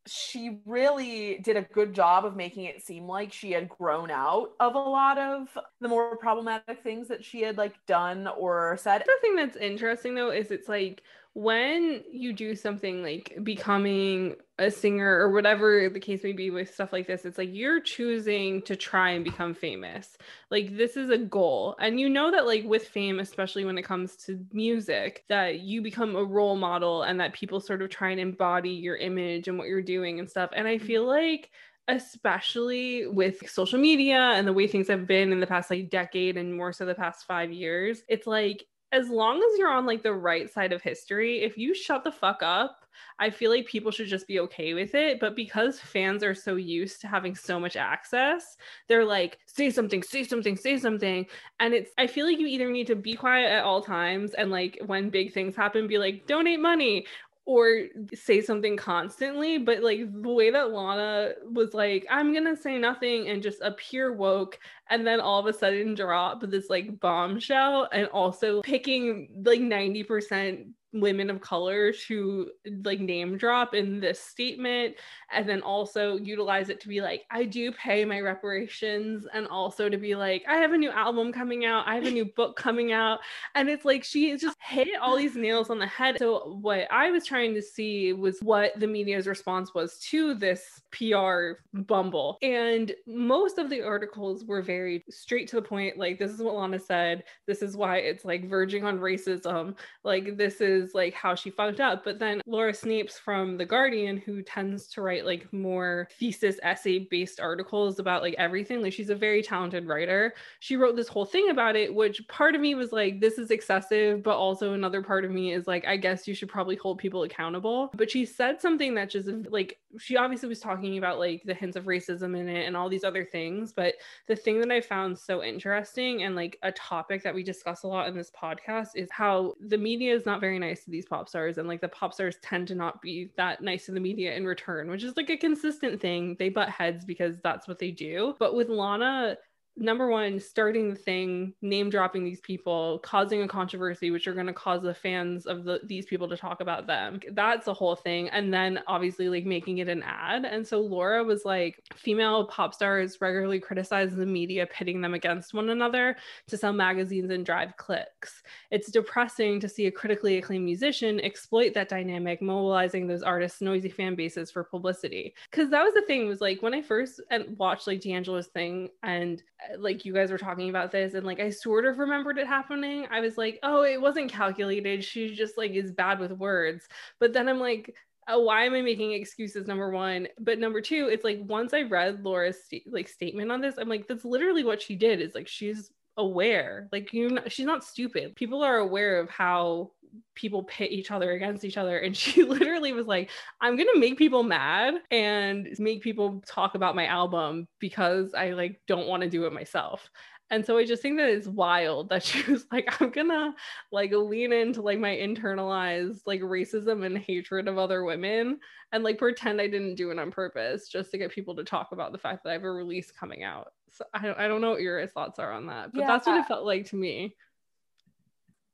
she really did a good job of making it seem like she had grown out of a lot of the more problematic things that she had like done or said. The thing that's interesting though is it's like when you do something like becoming a singer or whatever the case may be with stuff like this it's like you're choosing to try and become famous. Like this is a goal. And you know that like with fame especially when it comes to music that you become a role model and that people sort of try and embody your image and what you're doing and stuff. And i mm-hmm. feel like especially with social media and the way things have been in the past like decade and more so the past 5 years it's like as long as you're on like the right side of history, if you shut the fuck up, I feel like people should just be okay with it. But because fans are so used to having so much access, they're like, say something, say something, say something. And it's, I feel like you either need to be quiet at all times and like when big things happen, be like, donate money or say something constantly but like the way that lana was like i'm gonna say nothing and just appear woke and then all of a sudden drop this like bombshell and also picking like 90% women of color to like name drop in this statement and then also utilize it to be like i do pay my reparations and also to be like i have a new album coming out. I have a new book coming out. And it's like she just hit all these nails on the head. So what i was trying to see was what the media's response was to this pr bumble. And most of the articles were very straight to the point like this is what lana said. This is why it's like verging on racism. Like this is is like how she fucked up. But then Laura Snapes from The Guardian, who tends to write like more thesis essay based articles about like everything, like she's a very talented writer. She wrote this whole thing about it, which part of me was like, this is excessive. But also another part of me is like, I guess you should probably hold people accountable. But she said something that just like, she obviously was talking about like the hints of racism in it and all these other things. But the thing that I found so interesting and like a topic that we discuss a lot in this podcast is how the media is not very nice nice to these pop stars and like the pop stars tend to not be that nice to the media in return which is like a consistent thing. They butt heads because that's what they do. But with lana number one, starting the thing, name dropping these people, causing a controversy, which are going to cause the fans of the, these people to talk about them. That's the whole thing. And then obviously, like making it an ad. And so Laura was like, female pop stars regularly criticize the media, pitting them against one another to sell magazines and drive clicks. It's depressing to see a critically acclaimed musician exploit that dynamic, mobilizing those artists' noisy fan bases for publicity. Because that was the thing, was like when I first watched like D'Angelo's thing and Uh, like you guys were talking about this and like I sort of remembered it happening. I was like, "Oh, it wasn't calculated. She just like is bad with words." But then I'm like, oh, why am I making excuses? Number one, but number two, it's like once I read Laura's st- like statement on this, I'm like, that's literally what she did. Is like she's aware, like you, she's not stupid. People are aware of how people pit each other against each other and she literally was like i'm gonna make people mad and make people talk about my album because i like don't want to do it myself and so i just think that it's wild that she was like i'm gonna like lean into like my internalized like racism and hatred of other women and like pretend i didn't do it on purpose just to get people to talk about the fact that i have a release coming out So I don't, I don't know what your thoughts are on that, but yeah. that's what it felt like to me.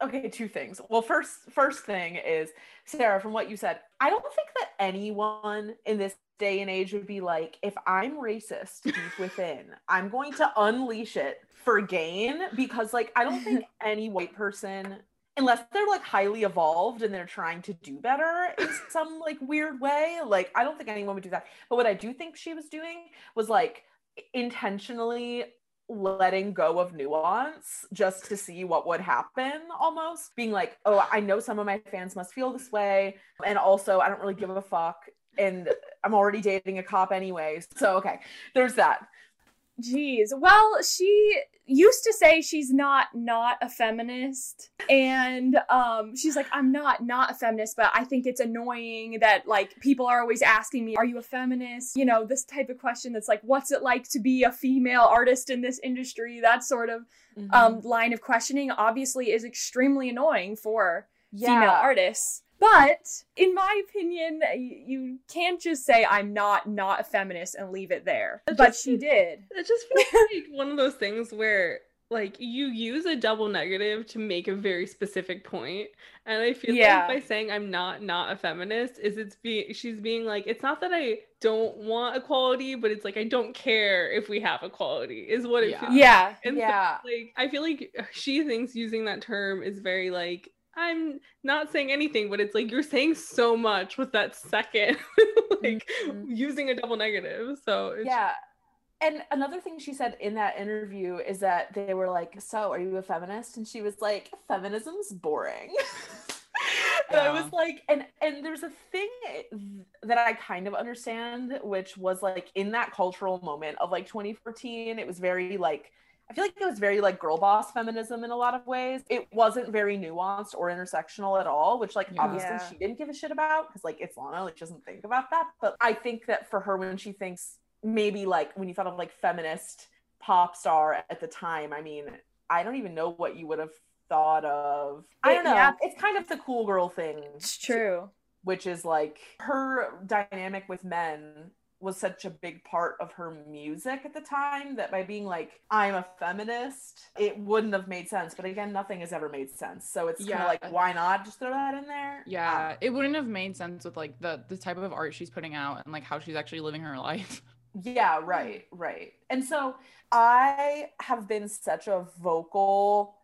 Okay, two things. Well, first first thing is Sarah, from what you said, I don't think that anyone in this day and age would be like, if I'm racist deep within, I'm going to unleash it for gain because like I don't think any white person unless they're like highly evolved and they're trying to do better in some like weird way like i don't think anyone would do that but what i do think she was doing was like intentionally letting go of nuance just to see what would happen almost being like oh i know some of my fans must feel this way and also i don't really give a fuck and i'm already dating a cop anyway so okay there's that Jeez. Well, she used to say she's not not a feminist and um she's like I'm not not a feminist but I think it's annoying that like people are always asking me are you a feminist? You know, this type of question that's like what's it like to be a female artist in this industry? That sort of mm-hmm. um line of questioning obviously is extremely annoying for yeah. female artists. But in my opinion, you can't just say I'm not not a feminist and leave it there. It but just, she did. It just feels like one of those things where like you use a double negative to make a very specific point and i feel yeah. like by saying i'm not not a feminist is it's being she's being like it's not that i don't want equality but it's like i don't care if we have equality is what it yeah. feels yeah like. and yeah so, like i feel like she thinks using that term is very like I'm not saying anything, but it's like you're saying so much with that second, like mm-hmm. using a double negative. So yeah. And another thing she said in that interview is that they were like, "So, are you a feminist?" And she was like, "Feminism's boring." yeah. I was like, and and there's a thing that I kind of understand, which was like in that cultural moment of like 2014, it was very like I feel like it was very like girl boss feminism in a lot of ways. It wasn't very nuanced or intersectional at all, which like yeah. obviously she didn't give a shit about because like it's Lana, like she doesn't think about that. But I think that for her, when she thinks maybe like when you thought of like feminist pop star at the time, I mean, I don't even know what you would have thought of. I don't know. Yeah. It's kind of the cool girl thing. It's true. Which is like her dynamic with men was such a big part of her music at the time that by being like i'm a feminist it wouldn't have made sense. But again nothing has ever made sense. So it's yeah. kind of like why not just throw that in there? Yeah it wouldn't have made sense with like the the type of art she's putting out and like how she's actually living her life. Yeah right right. And so i have been such a vocal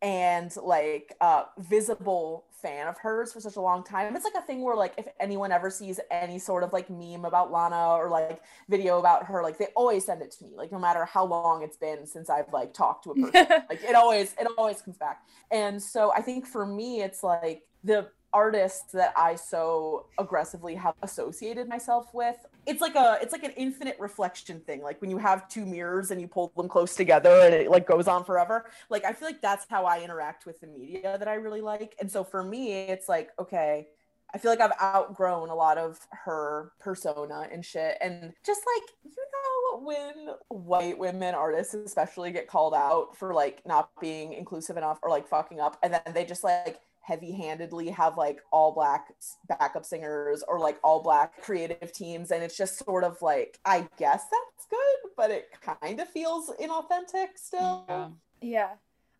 and like uh visible fan of hers for such a long time. It's like a thing where like if anyone ever sees any sort of like meme about Lana or like video about her, like they always send it to me. Like no matter how long it's been since I've like talked to a person. like it always it always comes back. And so I think for me it's like the artists that I so aggressively have associated myself with. It's like a it's like an infinite reflection thing. Like when you have two mirrors and you pull them close together and it like goes on forever. Like I feel like that's how I interact with the media that I really like. And so for me, it's like, okay, I feel like I've outgrown a lot of her persona and shit. And just like, you know, when white women artists especially get called out for like not being inclusive enough or like fucking up, and then they just like heavy-handedly have like all black backup singers or like all black creative teams and it's just sort of like i guess that's good but it kind of feels inauthentic still. Yeah, yeah.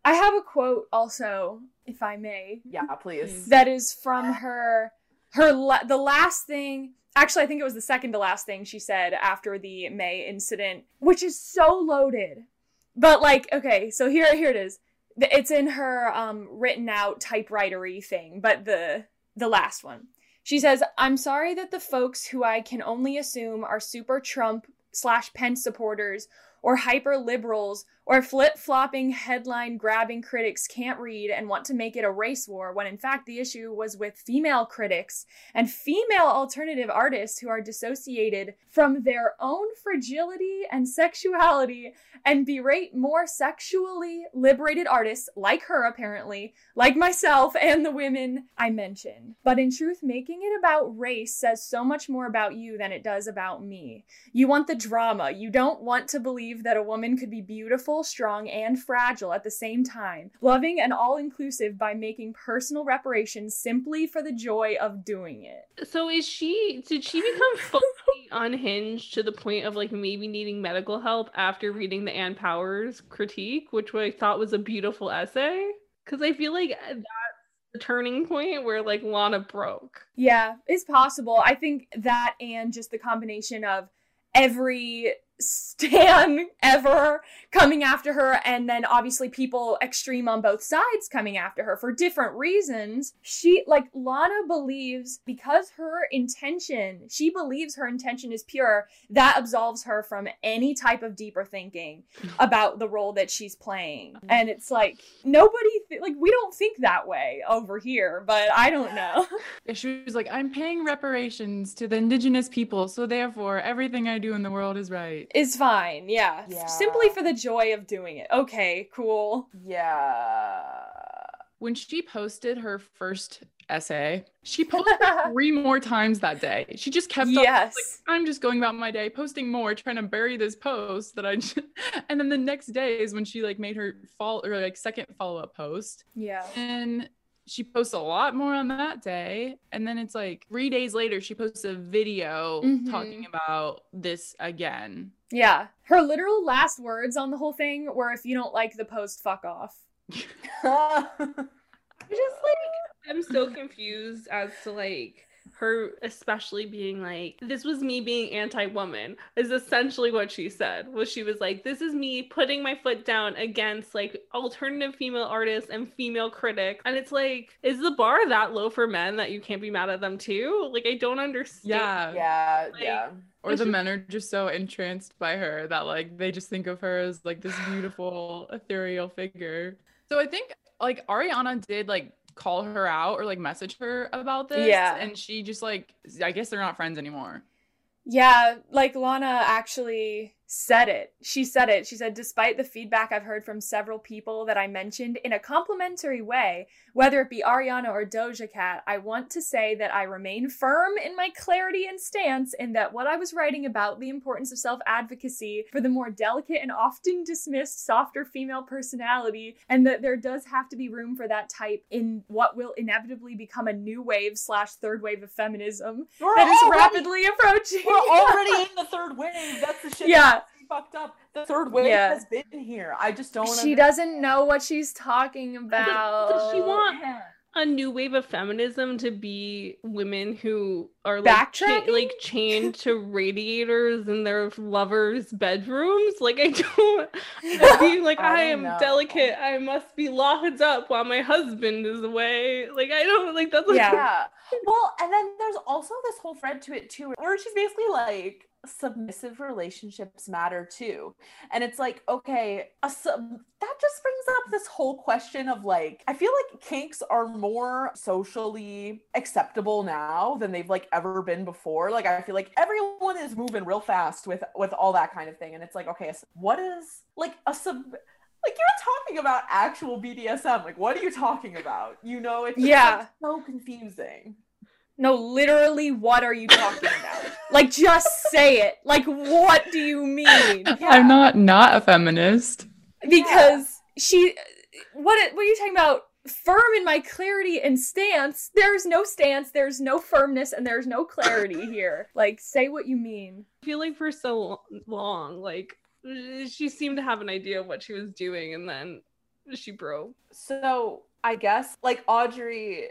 i have a quote also if i may. Yeah please. That is from her her la- the last thing actually i think it was the second to last thing she said after the may incident which is so loaded. But like okay so here here it is it's in her um, written out typewritery thing, but the the last one. She says, "I'm sorry that the folks who I can only assume are super Trump slash Pence supporters or hyper liberals or flip flopping, headline grabbing critics can't read and want to make it a race war when in fact the issue was with female critics and female alternative artists who are dissociated from their own fragility and sexuality and berate more sexually liberated artists like her, apparently, like myself and the women I mention. But in truth, making it about race says so much more about you than it does about me. You want the drama. You don't want to believe that a woman could be beautiful strong, and fragile at the same time, loving and all inclusive by making personal reparations simply for the joy of doing it. So is she did she become fully unhinged to the point of like maybe needing medical help after reading the Ann Powers critique, which I thought was a beautiful essay. Because I feel like uh, that's the turning point where like Lana broke. Yeah, it's possible. I think that and just the combination of every stan ever coming after her and then obviously people extreme on both sides coming after her for different reasons. She like lana believes because her intention she believes her intention is pure that absolves her from any type of deeper thinking about the role that she's playing. And it's like nobody th- like we don't think that way over here but i don't know. She was like i'm paying reparations to the indigenous people so therefore everything i do in the world is right is fine. Yeah. yeah. Simply for the joy of doing it. Okay, cool. Yeah. When she posted her first essay, she posted three more times that day. She just kept yes. like, I'm just going about my day, posting more, trying to bury this post that I just... and then the next day is when she like made her fall or like second follow-up post. Yeah. And she posts a lot more on that day. And then it's like three days later she posts a video mm-hmm. talking about this again. Yeah. Her literal last words on the whole thing were if you don't like the post fuck off. I just like i'm so confused as to like her especially being like this was me being anti-woman is essentially what she said. Was she was like this is me putting my foot down against like alternative female artists and female critics. And it's like is the bar that low for men that you can't be mad at them too? Like i don't understand. Yeah. Yeah like, yeah. Or the men are just so entranced by her that like they just think of her as like this beautiful ethereal figure. So i think like ariana did like call her out or like message her about this. Yeah. And she just like, I guess they're not friends anymore. Yeah. Like Lana actually said it. She said it. She said, despite the feedback I've heard from several people that I mentioned in a complimentary way, whether it be Ariana or Doja Cat, I want to say that I remain firm in my clarity and stance in that what I was writing about the importance of self advocacy for the more delicate and often dismissed softer female personality, and that there does have to be room for that type in what will inevitably become a new wave slash third wave of feminism we're that is already, rapidly approaching. We're already in the third wave. That's the shit. Yeah fucked up. The third wave yeah. has been here. I just don't. Know. She understand. doesn't know what she's talking about. Does, does she want a new wave of feminism to be women who are like cha- like chained to radiators in their lovers' bedrooms? Like I don't being like I, I am know. delicate. I must be locked up while my husband is away. Like I don't like that's like, yeah. well, and then there's also this whole thread to it too, where she's basically like submissive relationships matter too. And it's like, okay, sub- that just brings up this whole question of like, I feel like kinks are more socially acceptable now than they've like ever been before. Like, I feel like everyone is moving real fast with with all that kind of thing. And it's like, okay, what is like a sub like you're talking about actual BDSM. Like, what are you talking about? You know, it's yeah, like, so confusing. No, literally, what are you talking about? like, just say it. Like, what do you mean? Yeah. I'm not not a feminist. Because yeah. she, what? What are you talking about? Firm in my clarity and stance. There's no stance. There's no firmness, and there's no clarity here. Like, say what you mean. I feel like for so long, like she seemed to have an idea of what she was doing, and then she broke. So I guess like Audrey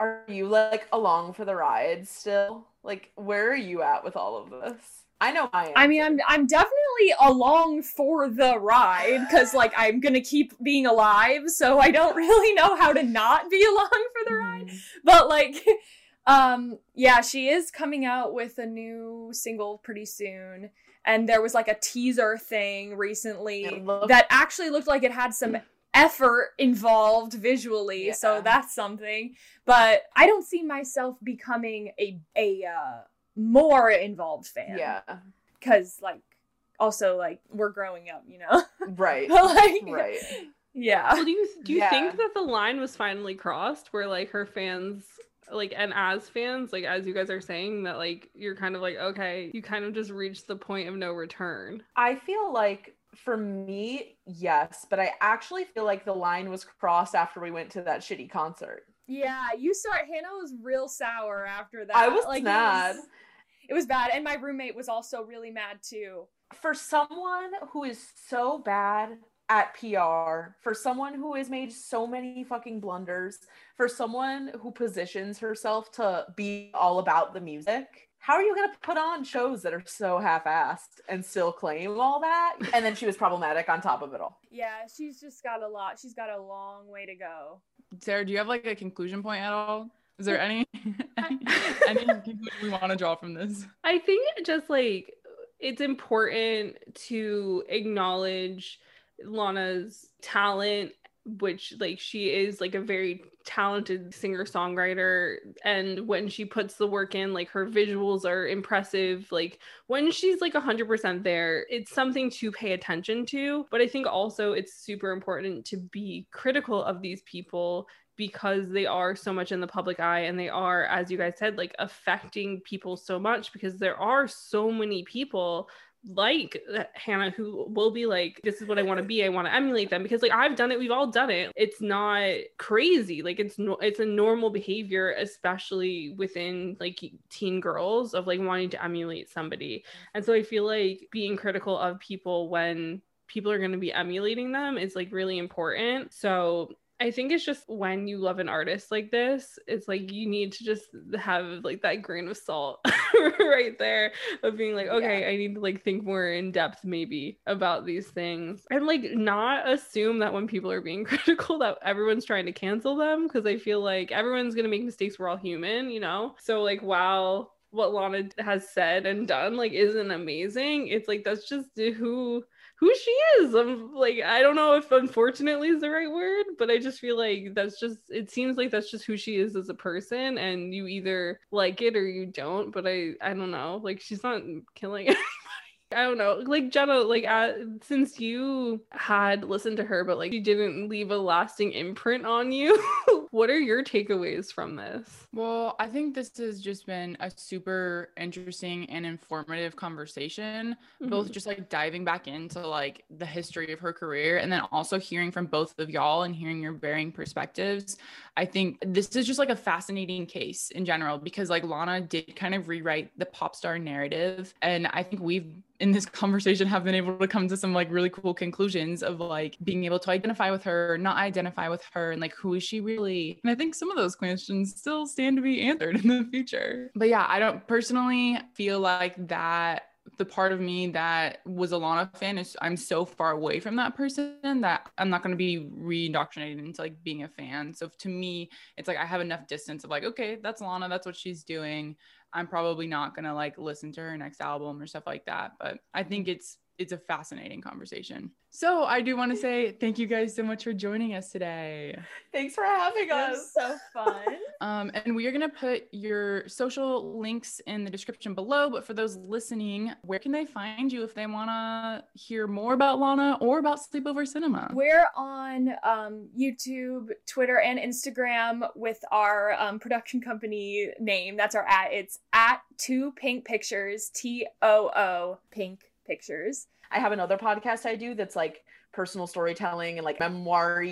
are you like along for the ride still? Like, where are you at with all of this? I know I am. I mean, I'm I'm definitely along for the ride because like I'm gonna keep being alive, so I don't really know how to not be along for the ride. Mm. But like, um, yeah, she is coming out with a new single pretty soon, and there was like a teaser thing recently that actually looked like it had some effort involved visually yeah. so that's something. But i don't see myself becoming a a uh, more involved fan. Yeah. Because like also like we're growing up you know? Right. Like, right. yeah. Well, do you do you yeah. think that the line was finally crossed where like her fans like and as fans like as you guys are saying that like you're kind of like okay you kind of just reached the point of no return? I feel like for me, yes, but I actually feel like the line was crossed after we went to that shitty concert. Yeah, you saw it. Hannah was real sour after that. I was like, mad. It was, it was bad. And my roommate was also really mad too. For someone who is so bad at PR, for someone who has made so many fucking blunders, for someone who positions herself to be all about the music, how are you going to put on shows that are so half-assed and still claim all that? And then she was problematic on top of it all. Yeah she's just got a lot she's got a long way to go. Sarah do you have like a conclusion point at all? Is there any any, any conclusion we want to draw from this? I think just like it's important to acknowledge lana's talent which like she is like a very talented singer songwriter and when she puts the work in like her visuals are impressive like when she's like 100% there it's something to pay attention to but i think also it's super important to be critical of these people because they are so much in the public eye and they are as you guys said like affecting people so much because there are so many people like uh, Hannah who will be like, this is what I want to be. I want to emulate them because like I've done it. We've all done it. It's not crazy. Like it's no, it's a normal behavior, especially within like teen girls of like wanting to emulate somebody. And so I feel like being critical of people when people are going to be emulating them is like really important. So I think it's just when you love an artist like this, it's like you need to just have like that grain of salt right there of being like, okay, yeah. I need to like think more in depth maybe about these things and like not assume that when people are being critical that everyone's trying to cancel them because I feel like everyone's going to make mistakes. We're all human, you know? So like, while what Lana has said and done like isn't amazing, it's like that's just who who she is. I'm like, I don't know if unfortunately is the right word, but I just feel like that's just, it seems like that's just who she is as a person. And you either like it or you don't. But I, I don't know. Like, she's not killing anybody. I don't know. Like Jenna, like uh, since you had listened to her, but like you didn't leave a lasting imprint on you, what are your takeaways from this? Well, I think this has just been a super interesting and informative conversation, mm-hmm. both just like diving back into like the history of her career and then also hearing from both of y'all and hearing your varying perspectives. I think this is just like a fascinating case in general because like Lana did kind of rewrite the pop star narrative and I think we've in this conversation have been able to come to some like really cool conclusions of like being able to identify with her, not identify with her, and like who is she really? And I think some of those questions still stand to be answered in the future. But yeah, I don't personally feel like that the part of me that was a Lana fan is I'm so far away from that person that I'm not going to be re-indoctrinated into like being a fan. So to me, it's like I have enough distance of like, okay, that's Lana, that's what she's doing. I'm probably not gonna like listen to her next album or stuff like that. But I think it's it's a fascinating conversation. So I do want to say thank you guys so much for joining us today. Thanks for having us. so fun. um, and we are gonna put your social links in the description below. But for those listening, where can they find you if they wanna hear more about Lana or about Sleepover Cinema? We're on um, YouTube, Twitter, and Instagram with our um, production company name. That's our at. It's at Too Pink Pictures. T O O Pink pictures. I have another podcast I do that's like personal storytelling and like memoir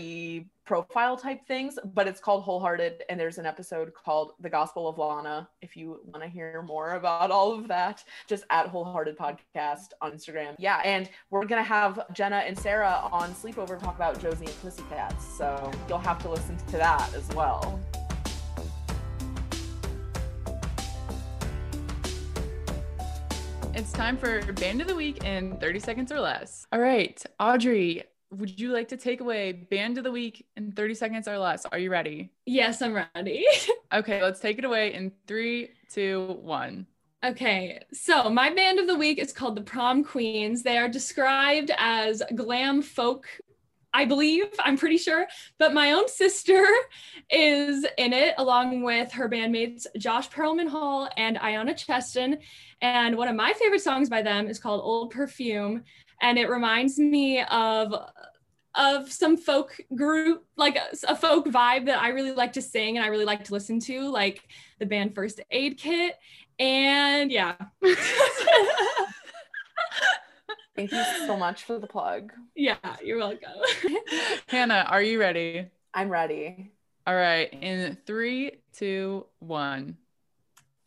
profile type things, but it's called Wholehearted. And there's an episode called The Gospel of Lana. If you want to hear more about all of that, just at Wholehearted Podcast on Instagram. Yeah. And we're going to have Jenna and Sarah on Sleepover talk about Josie and Pussycats. So you'll have to listen to that as well. It's time for Band of the Week in 30 seconds or less. All right, Audrey, would you like to take away Band of the Week in 30 seconds or less? Are you ready? Yes, I'm ready. okay, let's take it away in three, two, one. Okay, so my band of the week is called the Prom Queens. They are described as glam folk I believe, I'm pretty sure. But my own sister is in it, along with her bandmates Josh Perlman Hall and Iona Cheston. And one of my favorite songs by them is called Old Perfume. And it reminds me of of some folk group, like a, a, folk vibe that I really like to sing and I really like to listen to, like the band First Aid Kit. And yeah. Thank you so much for the plug. Yeah, you're welcome. Hannah, are you ready? I'm ready. All right. In three, two, one.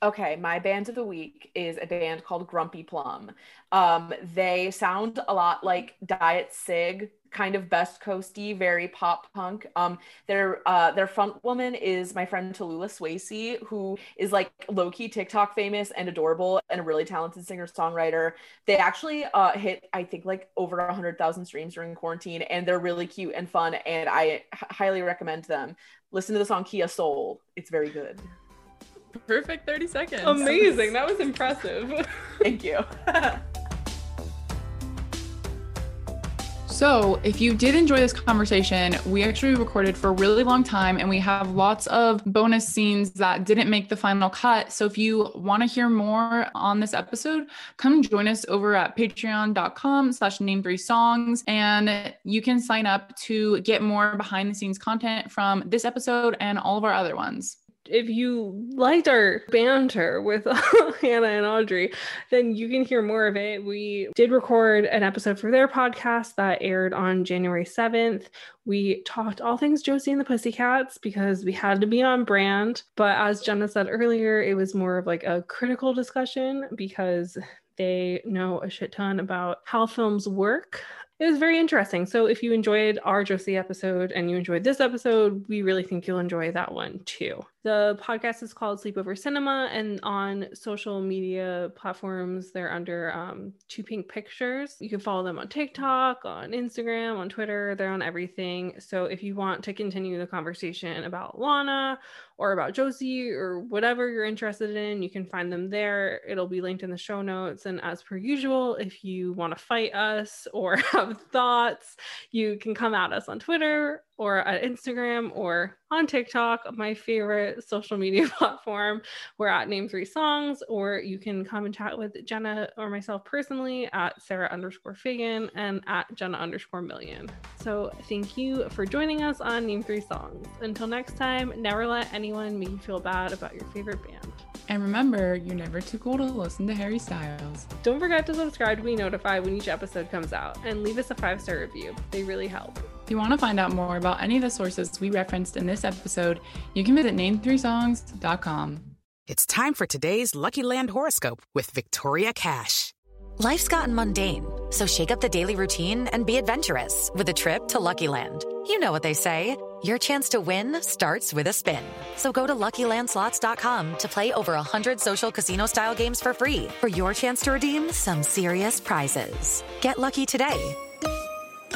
Okay, my band of the week is a band called Grumpy Plum. Um, they sound a lot like Diet Cig, kind of best coasty, very pop punk. Um, their uh, their front woman is my friend Tallulah Swayze, who is like low key TikTok famous and adorable and a really talented singer songwriter. They actually uh, hit I think like over a hundred thousand streams during quarantine, and they're really cute and fun, and I h- highly recommend them. Listen to the song Kia Soul; it's very good. Perfect 30 seconds. Amazing. That was impressive. Thank you. So, if you did enjoy this conversation, we actually recorded for a really long time and we have lots of bonus scenes that didn't make the final cut. So, if you want to hear more on this episode, come join us over at patreon.com slash name three songs and you can sign up to get more behind the scenes content from this episode and all of our other ones if you liked our banter with Hannah and Audrey, then you can hear more of it. We did record an episode for their podcast that aired on January 7th. We talked all things Josie and the Pussycats because we had to be on brand. But as Jenna said earlier, it was more of like a critical discussion because they know a shit ton about how films work it was very interesting. So if you enjoyed our Josie episode and you enjoyed this episode, we really think you'll enjoy that one too. The podcast is called Sleepover Cinema, and on social media platforms, they're under um, Too Pink Pictures. You can follow them on TikTok, on Instagram, on Twitter. They're on everything. So if you want to continue the conversation about Lana or about Josie or whatever you're interested in, you can find them there. It'll be linked in the show notes. And as per usual, if you want to fight us or have thoughts, you can come at us on Twitter or at Instagram or on TikTok, my favorite social media platform. We're at Name Three Songs, or you can come and chat with Jenna or myself personally at Sarah underscore Fagan and at Jenna underscore Million. So thank you for joining us on Name Three Songs. Until next time, never let anyone make you feel bad about your favorite band. And remember, you're never too cool to listen to Harry Styles. Don't forget to subscribe to be notified when each episode comes out and leave us a five star review. They really help. If you want to find out more about any of the sources we referenced in this episode, you can visit name3songs.com. It's time for today's Lucky Land horoscope with Victoria Cash. Life's gotten mundane, so shake up the daily routine and be adventurous with a trip to Lucky Land. You know what they say. Your chance to win starts with a spin. So go to LuckyLandSlots.com to play over 100 social casino-style games for free for your chance to redeem some serious prizes. Get lucky today